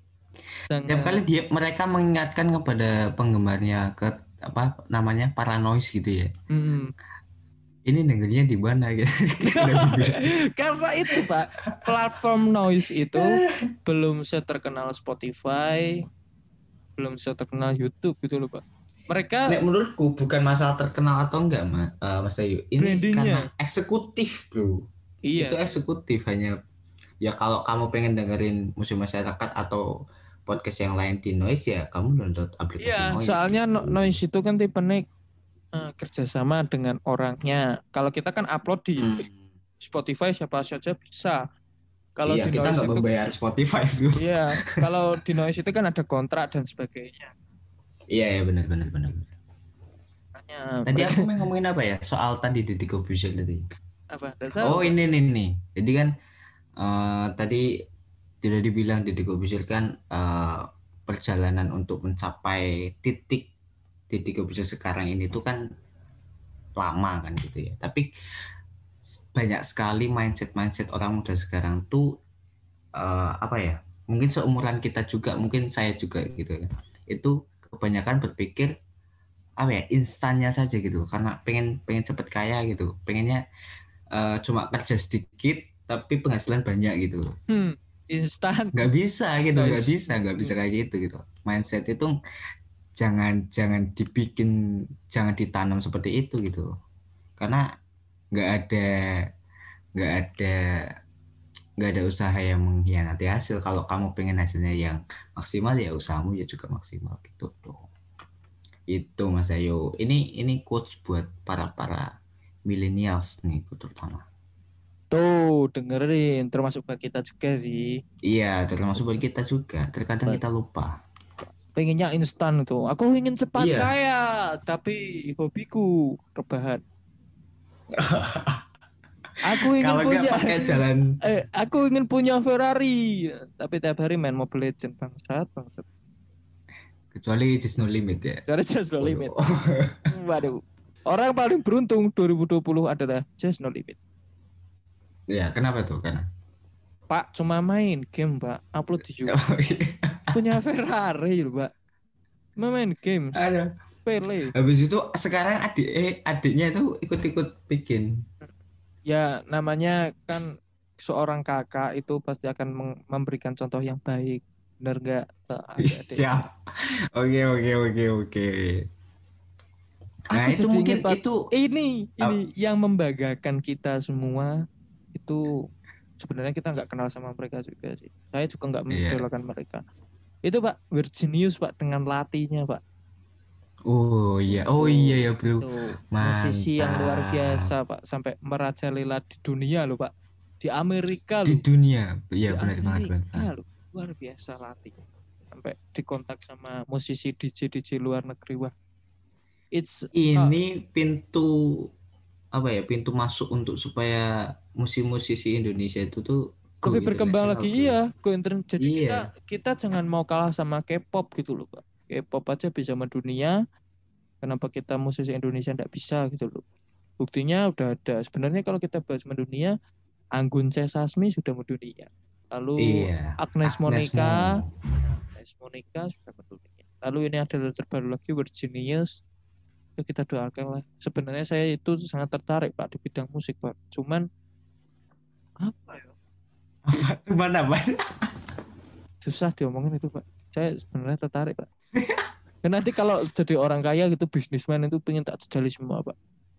Dan, Tiap kali dia mereka mengingatkan kepada penggemarnya ke apa namanya paranoid gitu ya. hmm, Ini dengernya di mana gitu. karena itu pak platform noise itu belum seterkenal Spotify belum seterkenal YouTube gitu loh pak mereka Nek menurutku bukan masalah terkenal atau enggak mas, eh, mas Ayu. Ini Brandingnya. karena eksekutif bro. iya Itu eksekutif hanya ya kalau kamu pengen dengerin musim masyarakat atau podcast yang lain di noise ya kamu download aplikasi Iya, noise. soalnya no- noise itu kan tipe nih kerjasama dengan orangnya. Kalau kita kan upload di Hmm. Spotify siapa saja bisa. Kalau iya, di kita nggak membayar Spotify bro. iya, kalau di noise itu kan ada kontrak dan sebagainya. Iya, iya benar benar benar. Makanya Tadi aku mau ngomongin apa ya? Soal tadi Deddy Corbuzier tadi. apa? Oh ini nih nih. Jadi kan eh, tadi tidak dibilang Deddy Corbuzier kan eh, perjalanan untuk mencapai titik Deddy Corbuzier sekarang ini tuh kan lama kan gitu ya. Tapi banyak sekali mindset mindset orang muda sekarang tuh eh, apa ya? Mungkin seumuran kita juga, mungkin saya juga gitu kan. Itu kebanyakan berpikir apa ya instannya saja gitu karena pengen pengen cepet kaya gitu pengennya eh, cuma kerja sedikit tapi penghasilan banyak gitu Hmm, instan. nggak bisa gitu Nggak bisa nggak bisa kayak gitu gitu mindset itu jangan jangan dibikin jangan ditanam seperti itu gitu karena nggak ada nggak ada nggak ada usaha yang mengkhianati hasil kalau kamu pengen hasilnya yang maksimal ya usahamu ya juga maksimal gitu dong itu mas Ayu ini ini quotes buat para para millennials nih terutama Tuh, dengerin termasuk buat kita juga sih. iya termasuk buat kita juga terkadang kita lupa Pengennya instan tuh. Aku ingin cepat Iya. kaya, tapi hobiku rebahan. Aku ingin kalau nggak punya pakai jalan eh, aku ingin punya Ferrari. Tapi tiap hari main Mobile Legend bangsat bangsat. Kecuali just no limit ya. Karena just no limit. Waduh. Orang paling beruntung 2020 adalah just no limit. Ya kenapa tuh? Karena? Pak cuma main game pak upload di YouTube Oh, iya. punya Ferrari loh pak Cuma main game. Ada Pele habis itu sekarang adik eh adiknya itu ikut-ikut bikin ya namanya kan seorang kakak itu pasti akan memberikan contoh yang baik Ih, adik-adik. Siap. Oke oke oke oke. Nah itu mungkin Pak. itu ini ini yang membanggakan kita semua itu sebenarnya kita nggak kenal sama mereka juga sih saya juga nggak Iya. mengidolakan mereka itu pak Virginius pak dengan latihnya pak oh iya. Oh iya ya bro. musisi yang luar biasa pak. Sampai merajalela di dunia loh pak. Di Amerika Di loh. dunia. Iya di benar benar benar. Amerika loh. Luar biasa latih. Sampai dikontak sama musisi DJ DJ luar negeri wah. It's Ini pintu apa ya pintu masuk untuk supaya musisi-musisi Indonesia itu tuh lebih berkembang lagi. bro. iya go internet jadi Iya. kita kita jangan mau kalah sama K-pop gitu loh pak K-pop aja bisa mendunia kenapa kita musisi Indonesia tidak bisa gitu loh. Buktinya udah ada. Sebenarnya kalau kita bahas mendunia Anggun C Sasmi sudah mendunia lalu Iya. Agnes Agnes Monica. Mo. Agnes Monica sudah mendunia lalu ini ada terbaru lagi Virginius. Ya kita doakan lah. Sebenarnya saya itu sangat tertarik pak di bidang musik pak. Cuman apa ya? Apa? Cuman apa? susah diomongin itu pak saya sebenarnya tertarik pak dan nanti kalau jadi orang kaya gitu bisnismen itu pengen tak jejali semua pak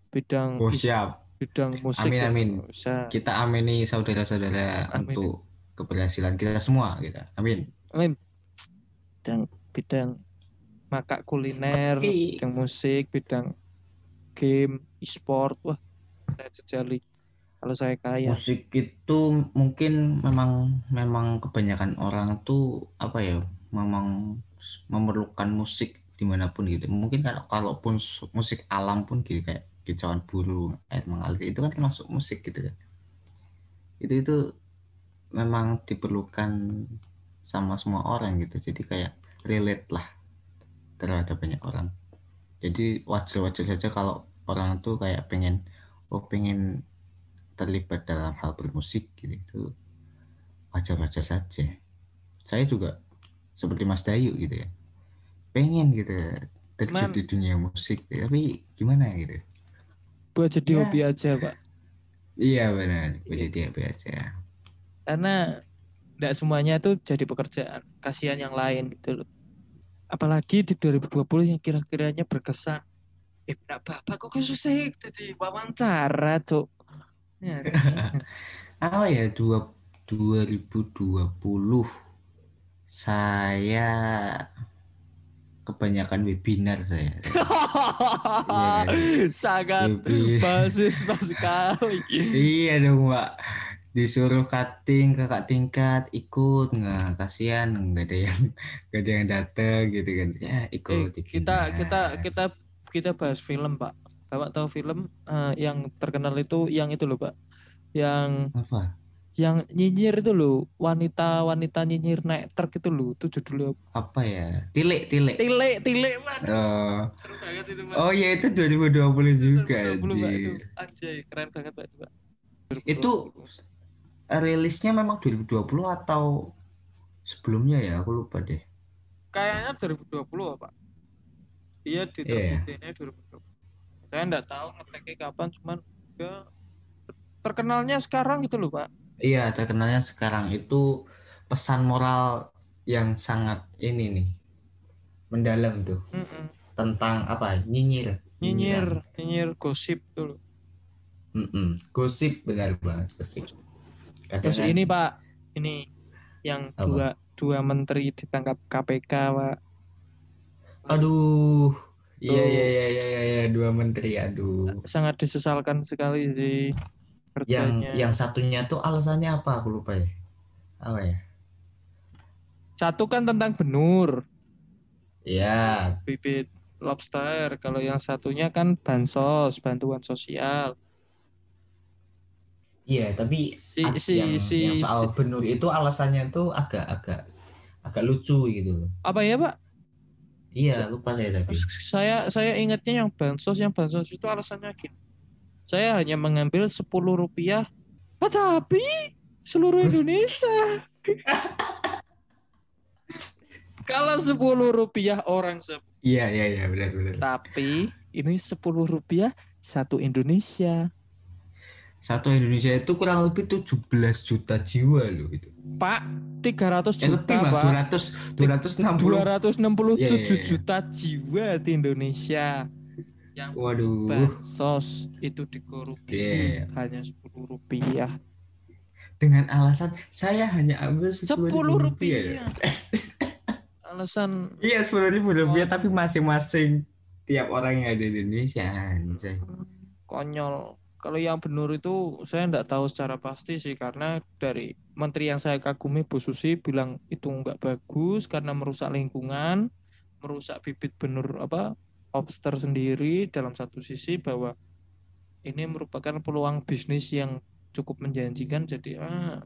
bidang Oh siap. bidang musik Amin, amin. bisa Kita amini saudara-saudara Amin. untuk keberhasilan kita semua kita. Amin. amin bidang bidang maka kuliner Tapi- bidang musik bidang game e-sport wah saya jejali kalau saya kaya Musik itu mungkin memang memang kebanyakan orang tuh apa ya memang memerlukan musik di mana pun gitu. Mungkin kalau kalaupun musik alam pun gitu kayak kicauan burung, air mengalir itu kan termasuk musik gitu kan. Itu itu memang diperlukan sama semua orang gitu. Jadi kayak relate lah terhadap banyak orang. Jadi wajar-wajar saja kalau orang tuh kayak pengen oh pengen terlibat dalam hal bermusik gitu itu wajar-wajar saja saya juga seperti Mas Dayu gitu ya. Pengen gitu terjun di dunia musik tapi gimana gitu? Buat jadi Ya. hobi aja pak. Iya benar. Jadi apa aja. Karena tidak semuanya itu jadi pekerjaan. Kasihan yang lain gitu loh. Apalagi di 2020 yang kira-kiranya berkesan. Eh enggak apa-apa kok kok susah jadi wawancara cok ya, apa ya dua 2020 saya kebanyakan webinar saya. Iya kan? sangat mahasiswa sekali. Iya dong mbak. Disuruh cutting kakak tingkat ikut. Nggak kasihan. Nggak ada yang nggak ada yang datang gitu kan. Ya Eh, ikut kita webinar. kita kita kita bahas film pak. Bapak tahu film eh, yang terkenal itu yang itu loh pak. Yang apa yang nyinyir itu loh wanita wanita nyinyir naik truk itu loh itu judulnya apa? Ya? Tilik tilik. Tile tile pak oh. Seru banget itu pak oh ya itu 2020 juga 2020, Pak, itu. Anjir. anjay keren banget pak itu pak Itu- rilisnya memang 2020 atau sebelumnya ya? Aku lupa deh. Kayaknya 2020 pak. Iya di Iya. terbitnya 2020 saya enggak tahu ngeteknya kapan cuman ya terkenalnya sekarang gitu loh pak iya terkenalnya sekarang itu pesan moral yang sangat ini nih mendalam tuh. Mm-mm. tentang apa? Nyinyir nyinyir nyinyir. gosip tuh loh. Mm-mm. gosip benar banget gosip. Kadang terus ini pak ini yang Apa? dua dua menteri ditangkap KPK pak. Aduh. Iya iya iya iya iya, iya, dua menteri aduh. Sangat disesalkan sekali sih kerjanya. yang satunya tuh alasannya apa? Aku lupa ya. Apa ya? Satu kan tentang benur. Ya bibit lobster. Kalau yang satunya kan bansos bantuan sosial. Iya tapi Si- si- yang, si- yang soal benur itu alasannya tuh agak agak agak lucu gitu loh. Apa ya pak? Iya lupa saya tapi. Saya saya ingatnya yang bansos yang bansos itu alasannya gini saya hanya mengambil 10 rupiah Ah, tapi seluruh Indonesia kalau 10 rupiah orang se- iya iya iya benar benar tapi ini 10 rupiah satu Indonesia satu Indonesia itu kurang lebih 17 juta jiwa loh itu Pak 300 Eh, juta, lebih Pak. Pak. 200 260. 267 Iya, iya, iya. juta jiwa di Indonesia yang Waduh. bansos itu dikorupsi Iya. hanya 10 rupiah. Dengan alasan saya hanya ambil 10 10 rupiah. Alasan Iya, 10 ribu rupiah Oh. tapi masing-masing tiap orang yang ada di Indonesia. anjay. konyol. Kalau yang benar itu saya nggak tahu secara pasti sih karena dari menteri yang saya kagumi Bu Susi bilang itu nggak bagus karena merusak lingkungan, merusak bibit benur apa lobster sendiri dalam satu sisi bahwa ini merupakan peluang bisnis yang cukup menjanjikan jadi ah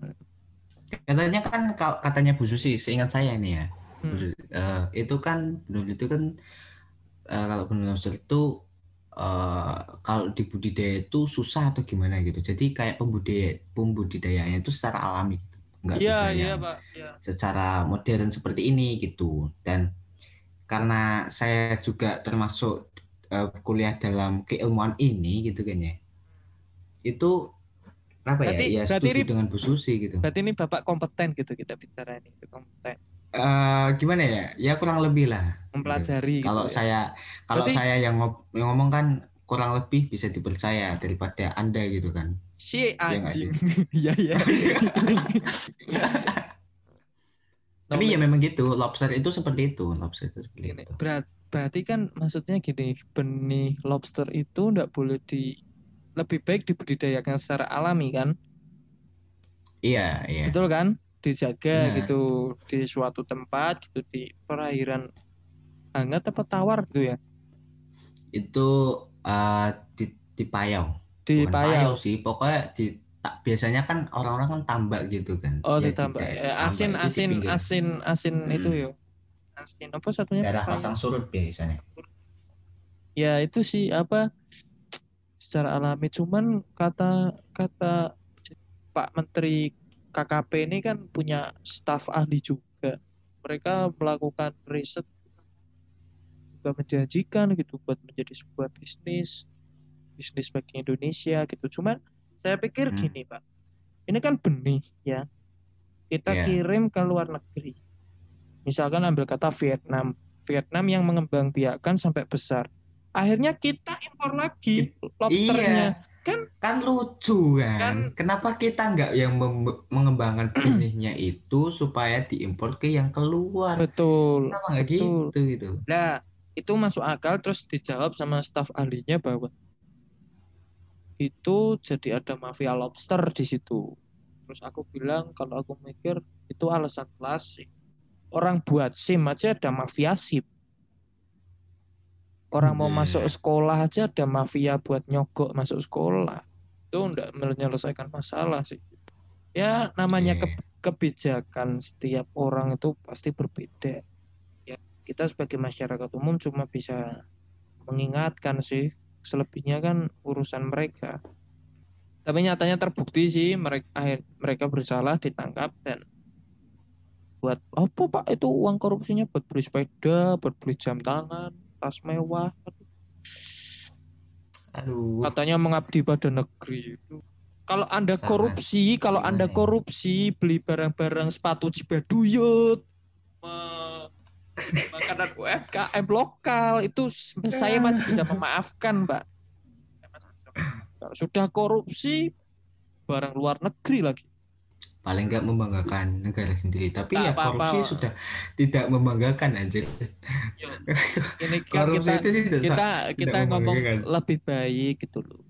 Katanya kan katanya Bu Susi, seingat saya nih ya. Hmm. Susi, eh, itu kan benar itu kan eh, kalau benar lobster itu eh, kalau di budidaya itu susah atau gimana gitu. Jadi kayak pembudidaya pembudidayaannya itu secara alami, nggak bisa yang Pak ya secara modern seperti ini gitu. Dan karena saya juga termasuk eh, kuliah dalam keilmuan ini gitu kan ya. Itu apa Berarti- ya? Ya berarti setuju ini- dengan Bu Susi gitu. berarti ini Bapak kompeten gitu kita bicara ini kompeten eh gimana ya? Ya kurang lebih lah. mempelajari Kalau gitu ya. saya kalau Berarti- saya yang, ngob- yang ngomong kan kurang lebih bisa dipercaya daripada Anda gitu kan. si Iya anjing iya iya Tapi ya memang gitu, lobster itu seperti itu, lobster itu seperti Gini, itu. berat, berarti kan maksudnya gini, benih lobster itu ndak boleh di lebih baik dibudidayakan secara alami kan, Iya, iya. betul kan? Dijaga Benar. gitu di suatu tempat gitu di perairan hangat apa tawar gitu ya, Itu eh, di di payau. di Bukan payau. sih, pokoknya di tak biasanya kan orang-orang kan tambak gitu kan. Oh, Ya, di ditambah daerah- eh, asin asin pinggir. asin asin Hmm. itu yo. Asin apa satunya? daerah Payau. pasang surut biasanya. ya itu sih apa secara alami cuman kata kata Pak Menteri KKP ini kan punya staf ahli juga mereka melakukan riset juga menjanjikan gitu buat menjadi sebuah bisnis bisnis bagi Indonesia gitu cuman saya pikir Hmm. gini Pak ini kan benih ya kita Iya. kirim ke luar negeri misalkan ambil kata Vietnam Vietnam yang mengembangbiakan sampai besar akhirnya kita impor lagi lobsternya Kan lucu kan. Kan- Kenapa kita nggak yang mengembangkan benihnya itu supaya diimpor ke yang keluar? betul Kenapa nggak gitu gitu? Nah, itu masuk akal terus dijawab sama staf ahlinya bahwa itu jadi ada mafia lobster di situ. Terus aku bilang kalau aku mikir itu alasan klasik. Orang buat SIM aja ada mafia SIM. Orang mau Iya. masuk sekolah aja ada mafia buat nyogok masuk sekolah. Itu enggak menyelesaikan masalah sih. Ya namanya ke- kebijakan setiap orang itu pasti berbeda kita sebagai masyarakat umum cuma bisa mengingatkan sih selebihnya kan urusan mereka tapi nyatanya terbukti sih mereka akhir mereka bersalah ditangkap dan buat apa pak itu uang korupsinya buat beli sepeda buat beli jam tangan tas mewah Aduh. katanya mengabdi pada negeri kalau anda Sangat. korupsi kalau anda ya? korupsi beli barang-barang sepatu cibaduyut makanan UMKM lokal itu s- saya masih bisa memaafkan mbak sudah korupsi barang luar negeri lagi Paling nggak membanggakan negara sendiri. Tapi Tak ya apa-apa. korupsi sudah tidak membanggakan anjir. Yo, ini kan Korupsi kita itu tidak kita kita tidak ngomong lebih baik gitu loh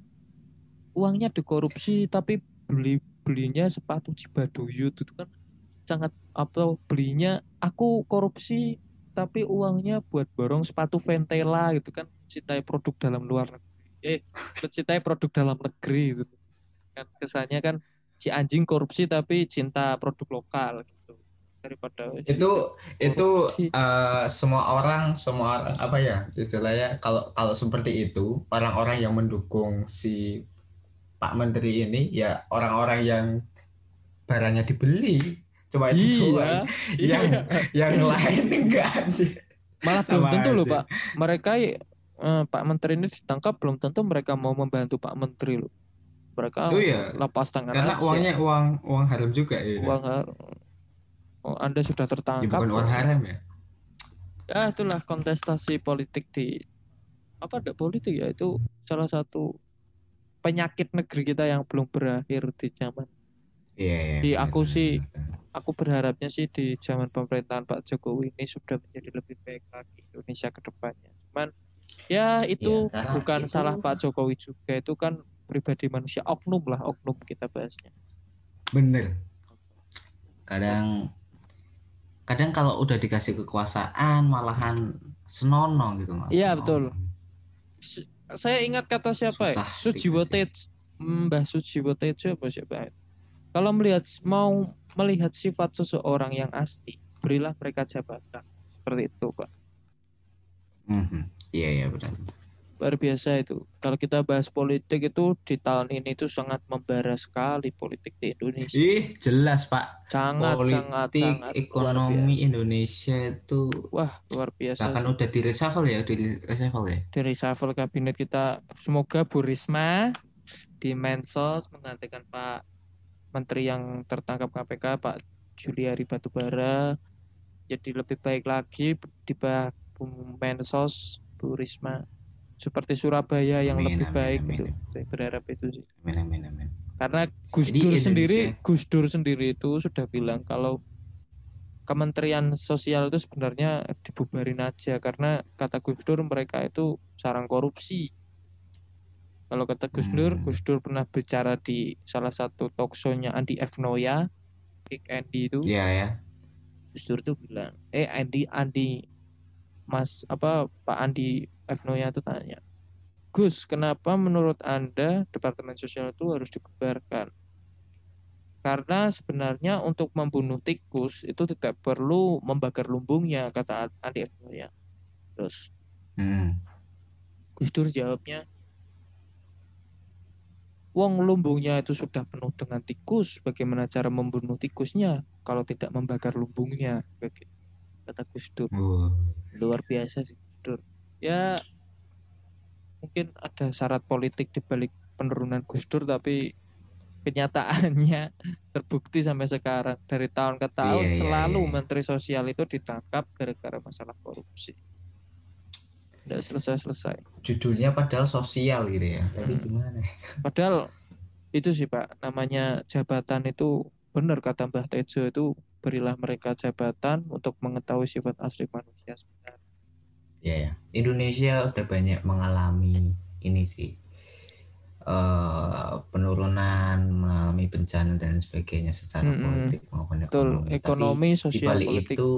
uangnya dikorupsi tapi beli belinya sepatu cibaduyut itu kan sangat apa belinya aku korupsi tapi uangnya buat borong sepatu Ventela gitu kan cintai produk dalam luar negeri. Eh mencintai produk dalam negeri gitu. Kan kesannya kan si anjing korupsi tapi cinta produk lokal gitu. Daripada Itu itu Korupsi. eh, semua orang semua orang apa ya istilahnya kalau kalau seperti itu orang-orang yang mendukung si Pak Menteri ini ya orang-orang yang barangnya dibeli coba itu iya doang. yang yang lain enggak sih malah belum tentu loh pak mereka eh, Pak Menteri ini ditangkap belum tentu mereka mau membantu Pak Menteri loh mereka Oh iya. lepas tangan karena aja. uangnya uang uang haram juga ya uang har- oh, anda sudah Ya tertangkap bukan uang haram ya. ya itulah kontestasi politik di apa ada politik ya itu salah satu penyakit negeri kita yang belum berakhir di zaman Iya, iya. Di benar, aku sih- aku berharapnya sih di zaman pemerintahan Pak Jokowi ini sudah menjadi lebih baik lagi Indonesia ke depannya cuman ya itu Ya, bukan itu- salah Pak Jokowi juga itu kan pribadi manusia oknum lah oknum kita bahasnya Bener. Kadang kadang kalau udah dikasih kekuasaan malahan senonoh gitu Mas. Iya, betul. Saya ingat kata siapa ya Sujiwo dikasih. Tej Mbah Sujiwo Tejo apa siapa ya? Kalau melihat mau melihat sifat seseorang yang asli berilah mereka jabatan seperti itu Pak Mhm. Iya iya benar. luar biasa itu kalau kita bahas politik itu di tahun ini itu sangat membara sekali politik di Indonesia Ih jelas Pak. sangat sangat Politik sangat luar ekonomi. Indonesia itu wah luar biasa bahkan udah di reshuffle ya, di reshuffle ya. dari reshuffle kabinet kita semoga Bu Risma di Mensos menggantikan Pak Menteri yang tertangkap KPK Pak Juliari Batubara jadi lebih baik lagi di bawah Bu Mensos Bu Risma seperti Surabaya yang Amin, lebih amin, baik amin. gitu saya berharap itu sih Amin amin amin. karena Gus Jadi Dur Indonesia- sendiri Gus Dur sendiri itu sudah bilang kalau Kementerian Sosial itu sebenarnya dibubarin aja karena kata Gus Dur mereka itu sarang korupsi. Kalau kata Gus Dur, Hmm. Gus Dur pernah bicara di salah satu talk show-nya Andi F. Noya, Kick Andy itu, Iya ya. Gus Dur tuh bilang, eh Andi Andi Mas apa Pak Andi F. Noya itu tanya, Gus, kenapa menurut Anda Departemen Sosial itu harus dibubarkan? Karena sebenarnya untuk membunuh tikus itu tidak perlu membakar lumbungnya, kata Andi F. Noya. Terus Hmm. Gus Dur jawabnya, Wong lumbungnya itu sudah penuh dengan tikus, bagaimana cara membunuh tikusnya kalau tidak membakar lumbungnya? Kata Gus Dur. Wah. luar biasa sih Gus Dur. Ya mungkin ada syarat politik di balik penurunan Gus Dur tapi kenyataannya terbukti sampai sekarang dari tahun ke tahun Iya, iya, selalu iya. menteri sosial itu ditangkap gara-gara masalah korupsi. Tidak selesai-selesai. Judulnya padahal sosial gitu ya. Tapi Hmm. gimana? Padahal itu sih Pak, namanya jabatan itu benar kata Mbah Tejo itu berilah mereka jabatan untuk mengetahui sifat asli manusia sebenarnya. Ya ya. Indonesia udah banyak mengalami ini sih. eh penurunan, mengalami bencana dan sebagainya secara Mm-mm. politik maupun Betul, ekonomi. Tapi ekonomi, di sosial, politik. itu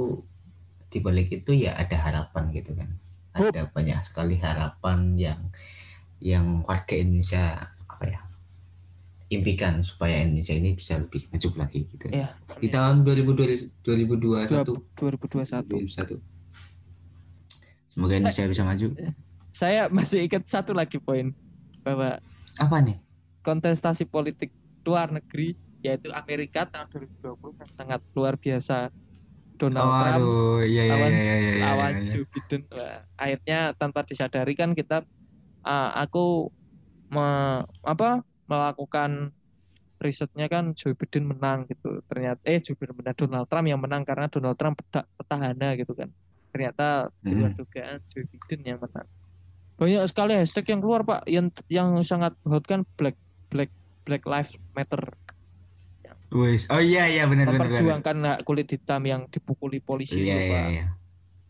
di balik itu ya ada harapan gitu kan. Ada banyak sekali harapan yang yang warga Indonesia apa ya impikan supaya Indonesia ini bisa lebih maju lagi gitu. Ya, Di tahun 2020 2021 2021. 2021. Semoga Indonesia bisa maju. Saya masih ingat satu lagi poin bahwa Apa nih? kontestasi politik luar negeri yaitu Amerika tahun 2020 kan sangat luar biasa. Donald Oh, Trump aduh, iya iya lawan- iya iya iya. lawan iya. Joe Biden. Wah, akhirnya tanpa disadari kan kita ah, aku me- apa melakukan risetnya kan Joe Biden menang gitu. Ternyata eh Joe Biden menang Donald Trump yang menang karena Donald Trump peta- petahana gitu kan. Ternyata di luar dugaan Joe Biden yang menang. Banyak sekali hashtag yang keluar Pak yang yang sangat hot kan Black Black Black Lives Matter Wes. Oh iya iya benar benar. memperjuangkan hak kulit hitam yang dipukuli polisi Iya itu, iya Pak. iya.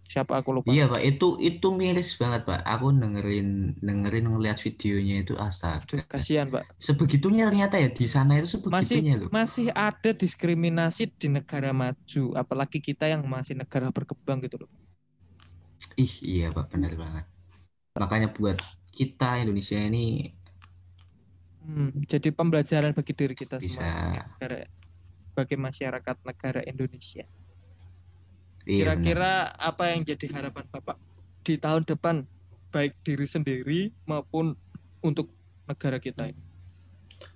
Siapa aku lupa. Iya pak, itu itu miris banget pak. Aku dengerin dengerin ngeliat videonya itu astaga. kasihan Pak. Sebegitunya ternyata ya di sana itu sebegitunya loh. masih ada diskriminasi di negara maju apalagi kita yang masih negara berkembang gitu loh Ih iya pak benar banget. Makanya buat kita Indonesia ini Hmm, jadi pembelajaran bagi diri kita Bisa. semua negara bagi masyarakat negara Indonesia. Iya, kira-kira apa yang jadi harapan bapak? Di tahun depan baik diri sendiri maupun untuk negara kita ini?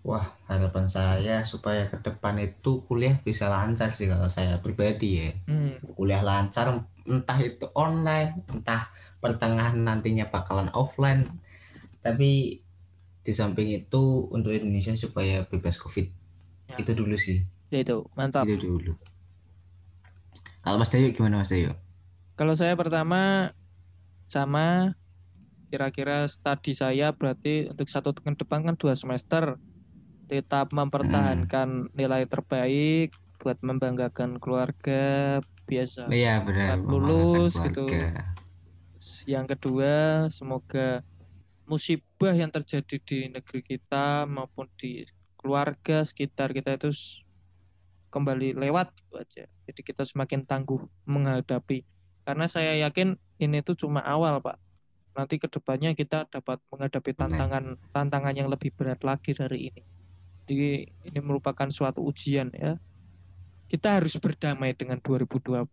Wah harapan saya supaya ke depan itu kuliah bisa lancar sih kalau saya pribadi ya. hmm, kuliah lancar entah itu online entah pertengahan nantinya bakalan offline. Tapi di samping itu untuk Indonesia supaya bebas covid Ya. itu dulu sih ya itu mantap itu dulu Kalau Mas Dayu gimana Mas Dayu? Kalau saya pertama sama kira-kira studi saya berarti untuk satu tahun depan kan dua semester tetap mempertahankan nilai terbaik buat membanggakan keluarga biasa Iya benar. Lulus gitu. yang kedua semoga musibah yang terjadi di negeri kita maupun di keluarga sekitar kita itu kembali lewat gitu aja. Jadi kita semakin tangguh menghadapi. Karena saya yakin ini tuh cuma awal pak. Nanti ke depannya kita dapat menghadapi tantangan tantangan yang lebih berat lagi dari ini. Jadi ini merupakan suatu ujian ya. Kita harus berdamai dengan 2020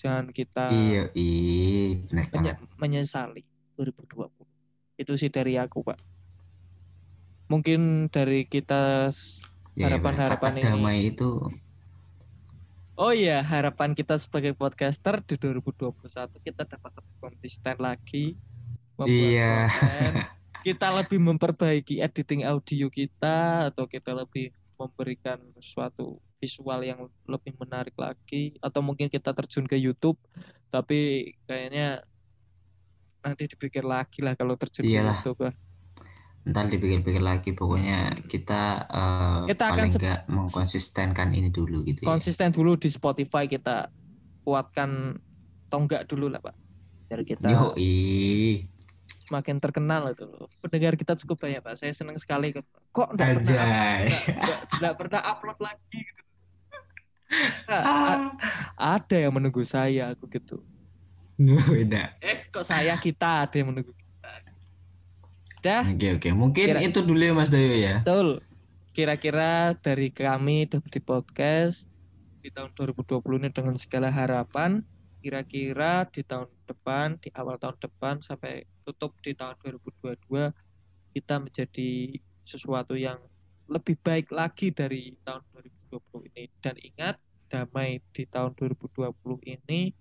jangan kita Iya, iya, benar menyesali 2020 itu sih dari aku pak mungkin dari kita s- Ya, harapan-harapan benar. ini. Itu oh iya harapan kita sebagai podcaster di 2021 kita dapat lebih konsisten lagi Iya. kita lebih memperbaiki editing audio kita atau kita lebih memberikan suatu visual yang lebih menarik lagi atau mungkin kita terjun ke YouTube tapi kayaknya nanti dipikir lagi lah kalau terjun Iyalah. lah. ntar dipikir-pikir lagi pokoknya kita eh, Kita akan paling nggak mengkonsistenkan ini dulu gitu ya. konsisten dulu di Spotify kita kuatkan tonggak dulu lah pak biar kita Yo, ih. semakin terkenal itu pendengar kita cukup banyak pak saya senang sekali kok enggak pernah nggak- nggak pernah upload lagi gitu. Ah, a- ada yang menunggu saya aku gitu Beda. eh kok saya kita ada yang menunggu kita? Dah. Oke oke, mungkin Kira- itu dulu ya Mas Dayo ya. betul. Kira-kira dari kami di podcast di tahun 2020 ini dengan segala harapan kira-kira di tahun depan di awal tahun depan sampai tutup di tahun 2022 kita menjadi sesuatu yang lebih baik lagi dari tahun 2020 ini. Dan ingat damai di tahun 2020 ini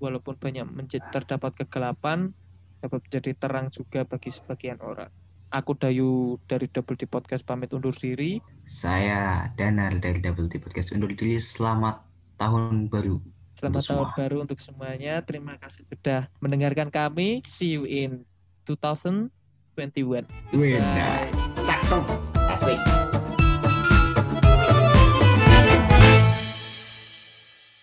walaupun banyak menjadi terdapat kegelapan dapat menjadi terang juga bagi sebagian orang aku Dayu dari Double D Podcast pamit undur diri Saya Danar dari Double T Podcast undur diri. Selamat tahun baru. Selamat tahun semua. baru untuk semuanya. Terima kasih sudah mendengarkan kami. See you in 2021. Weda. Bye. Cakep. Asik.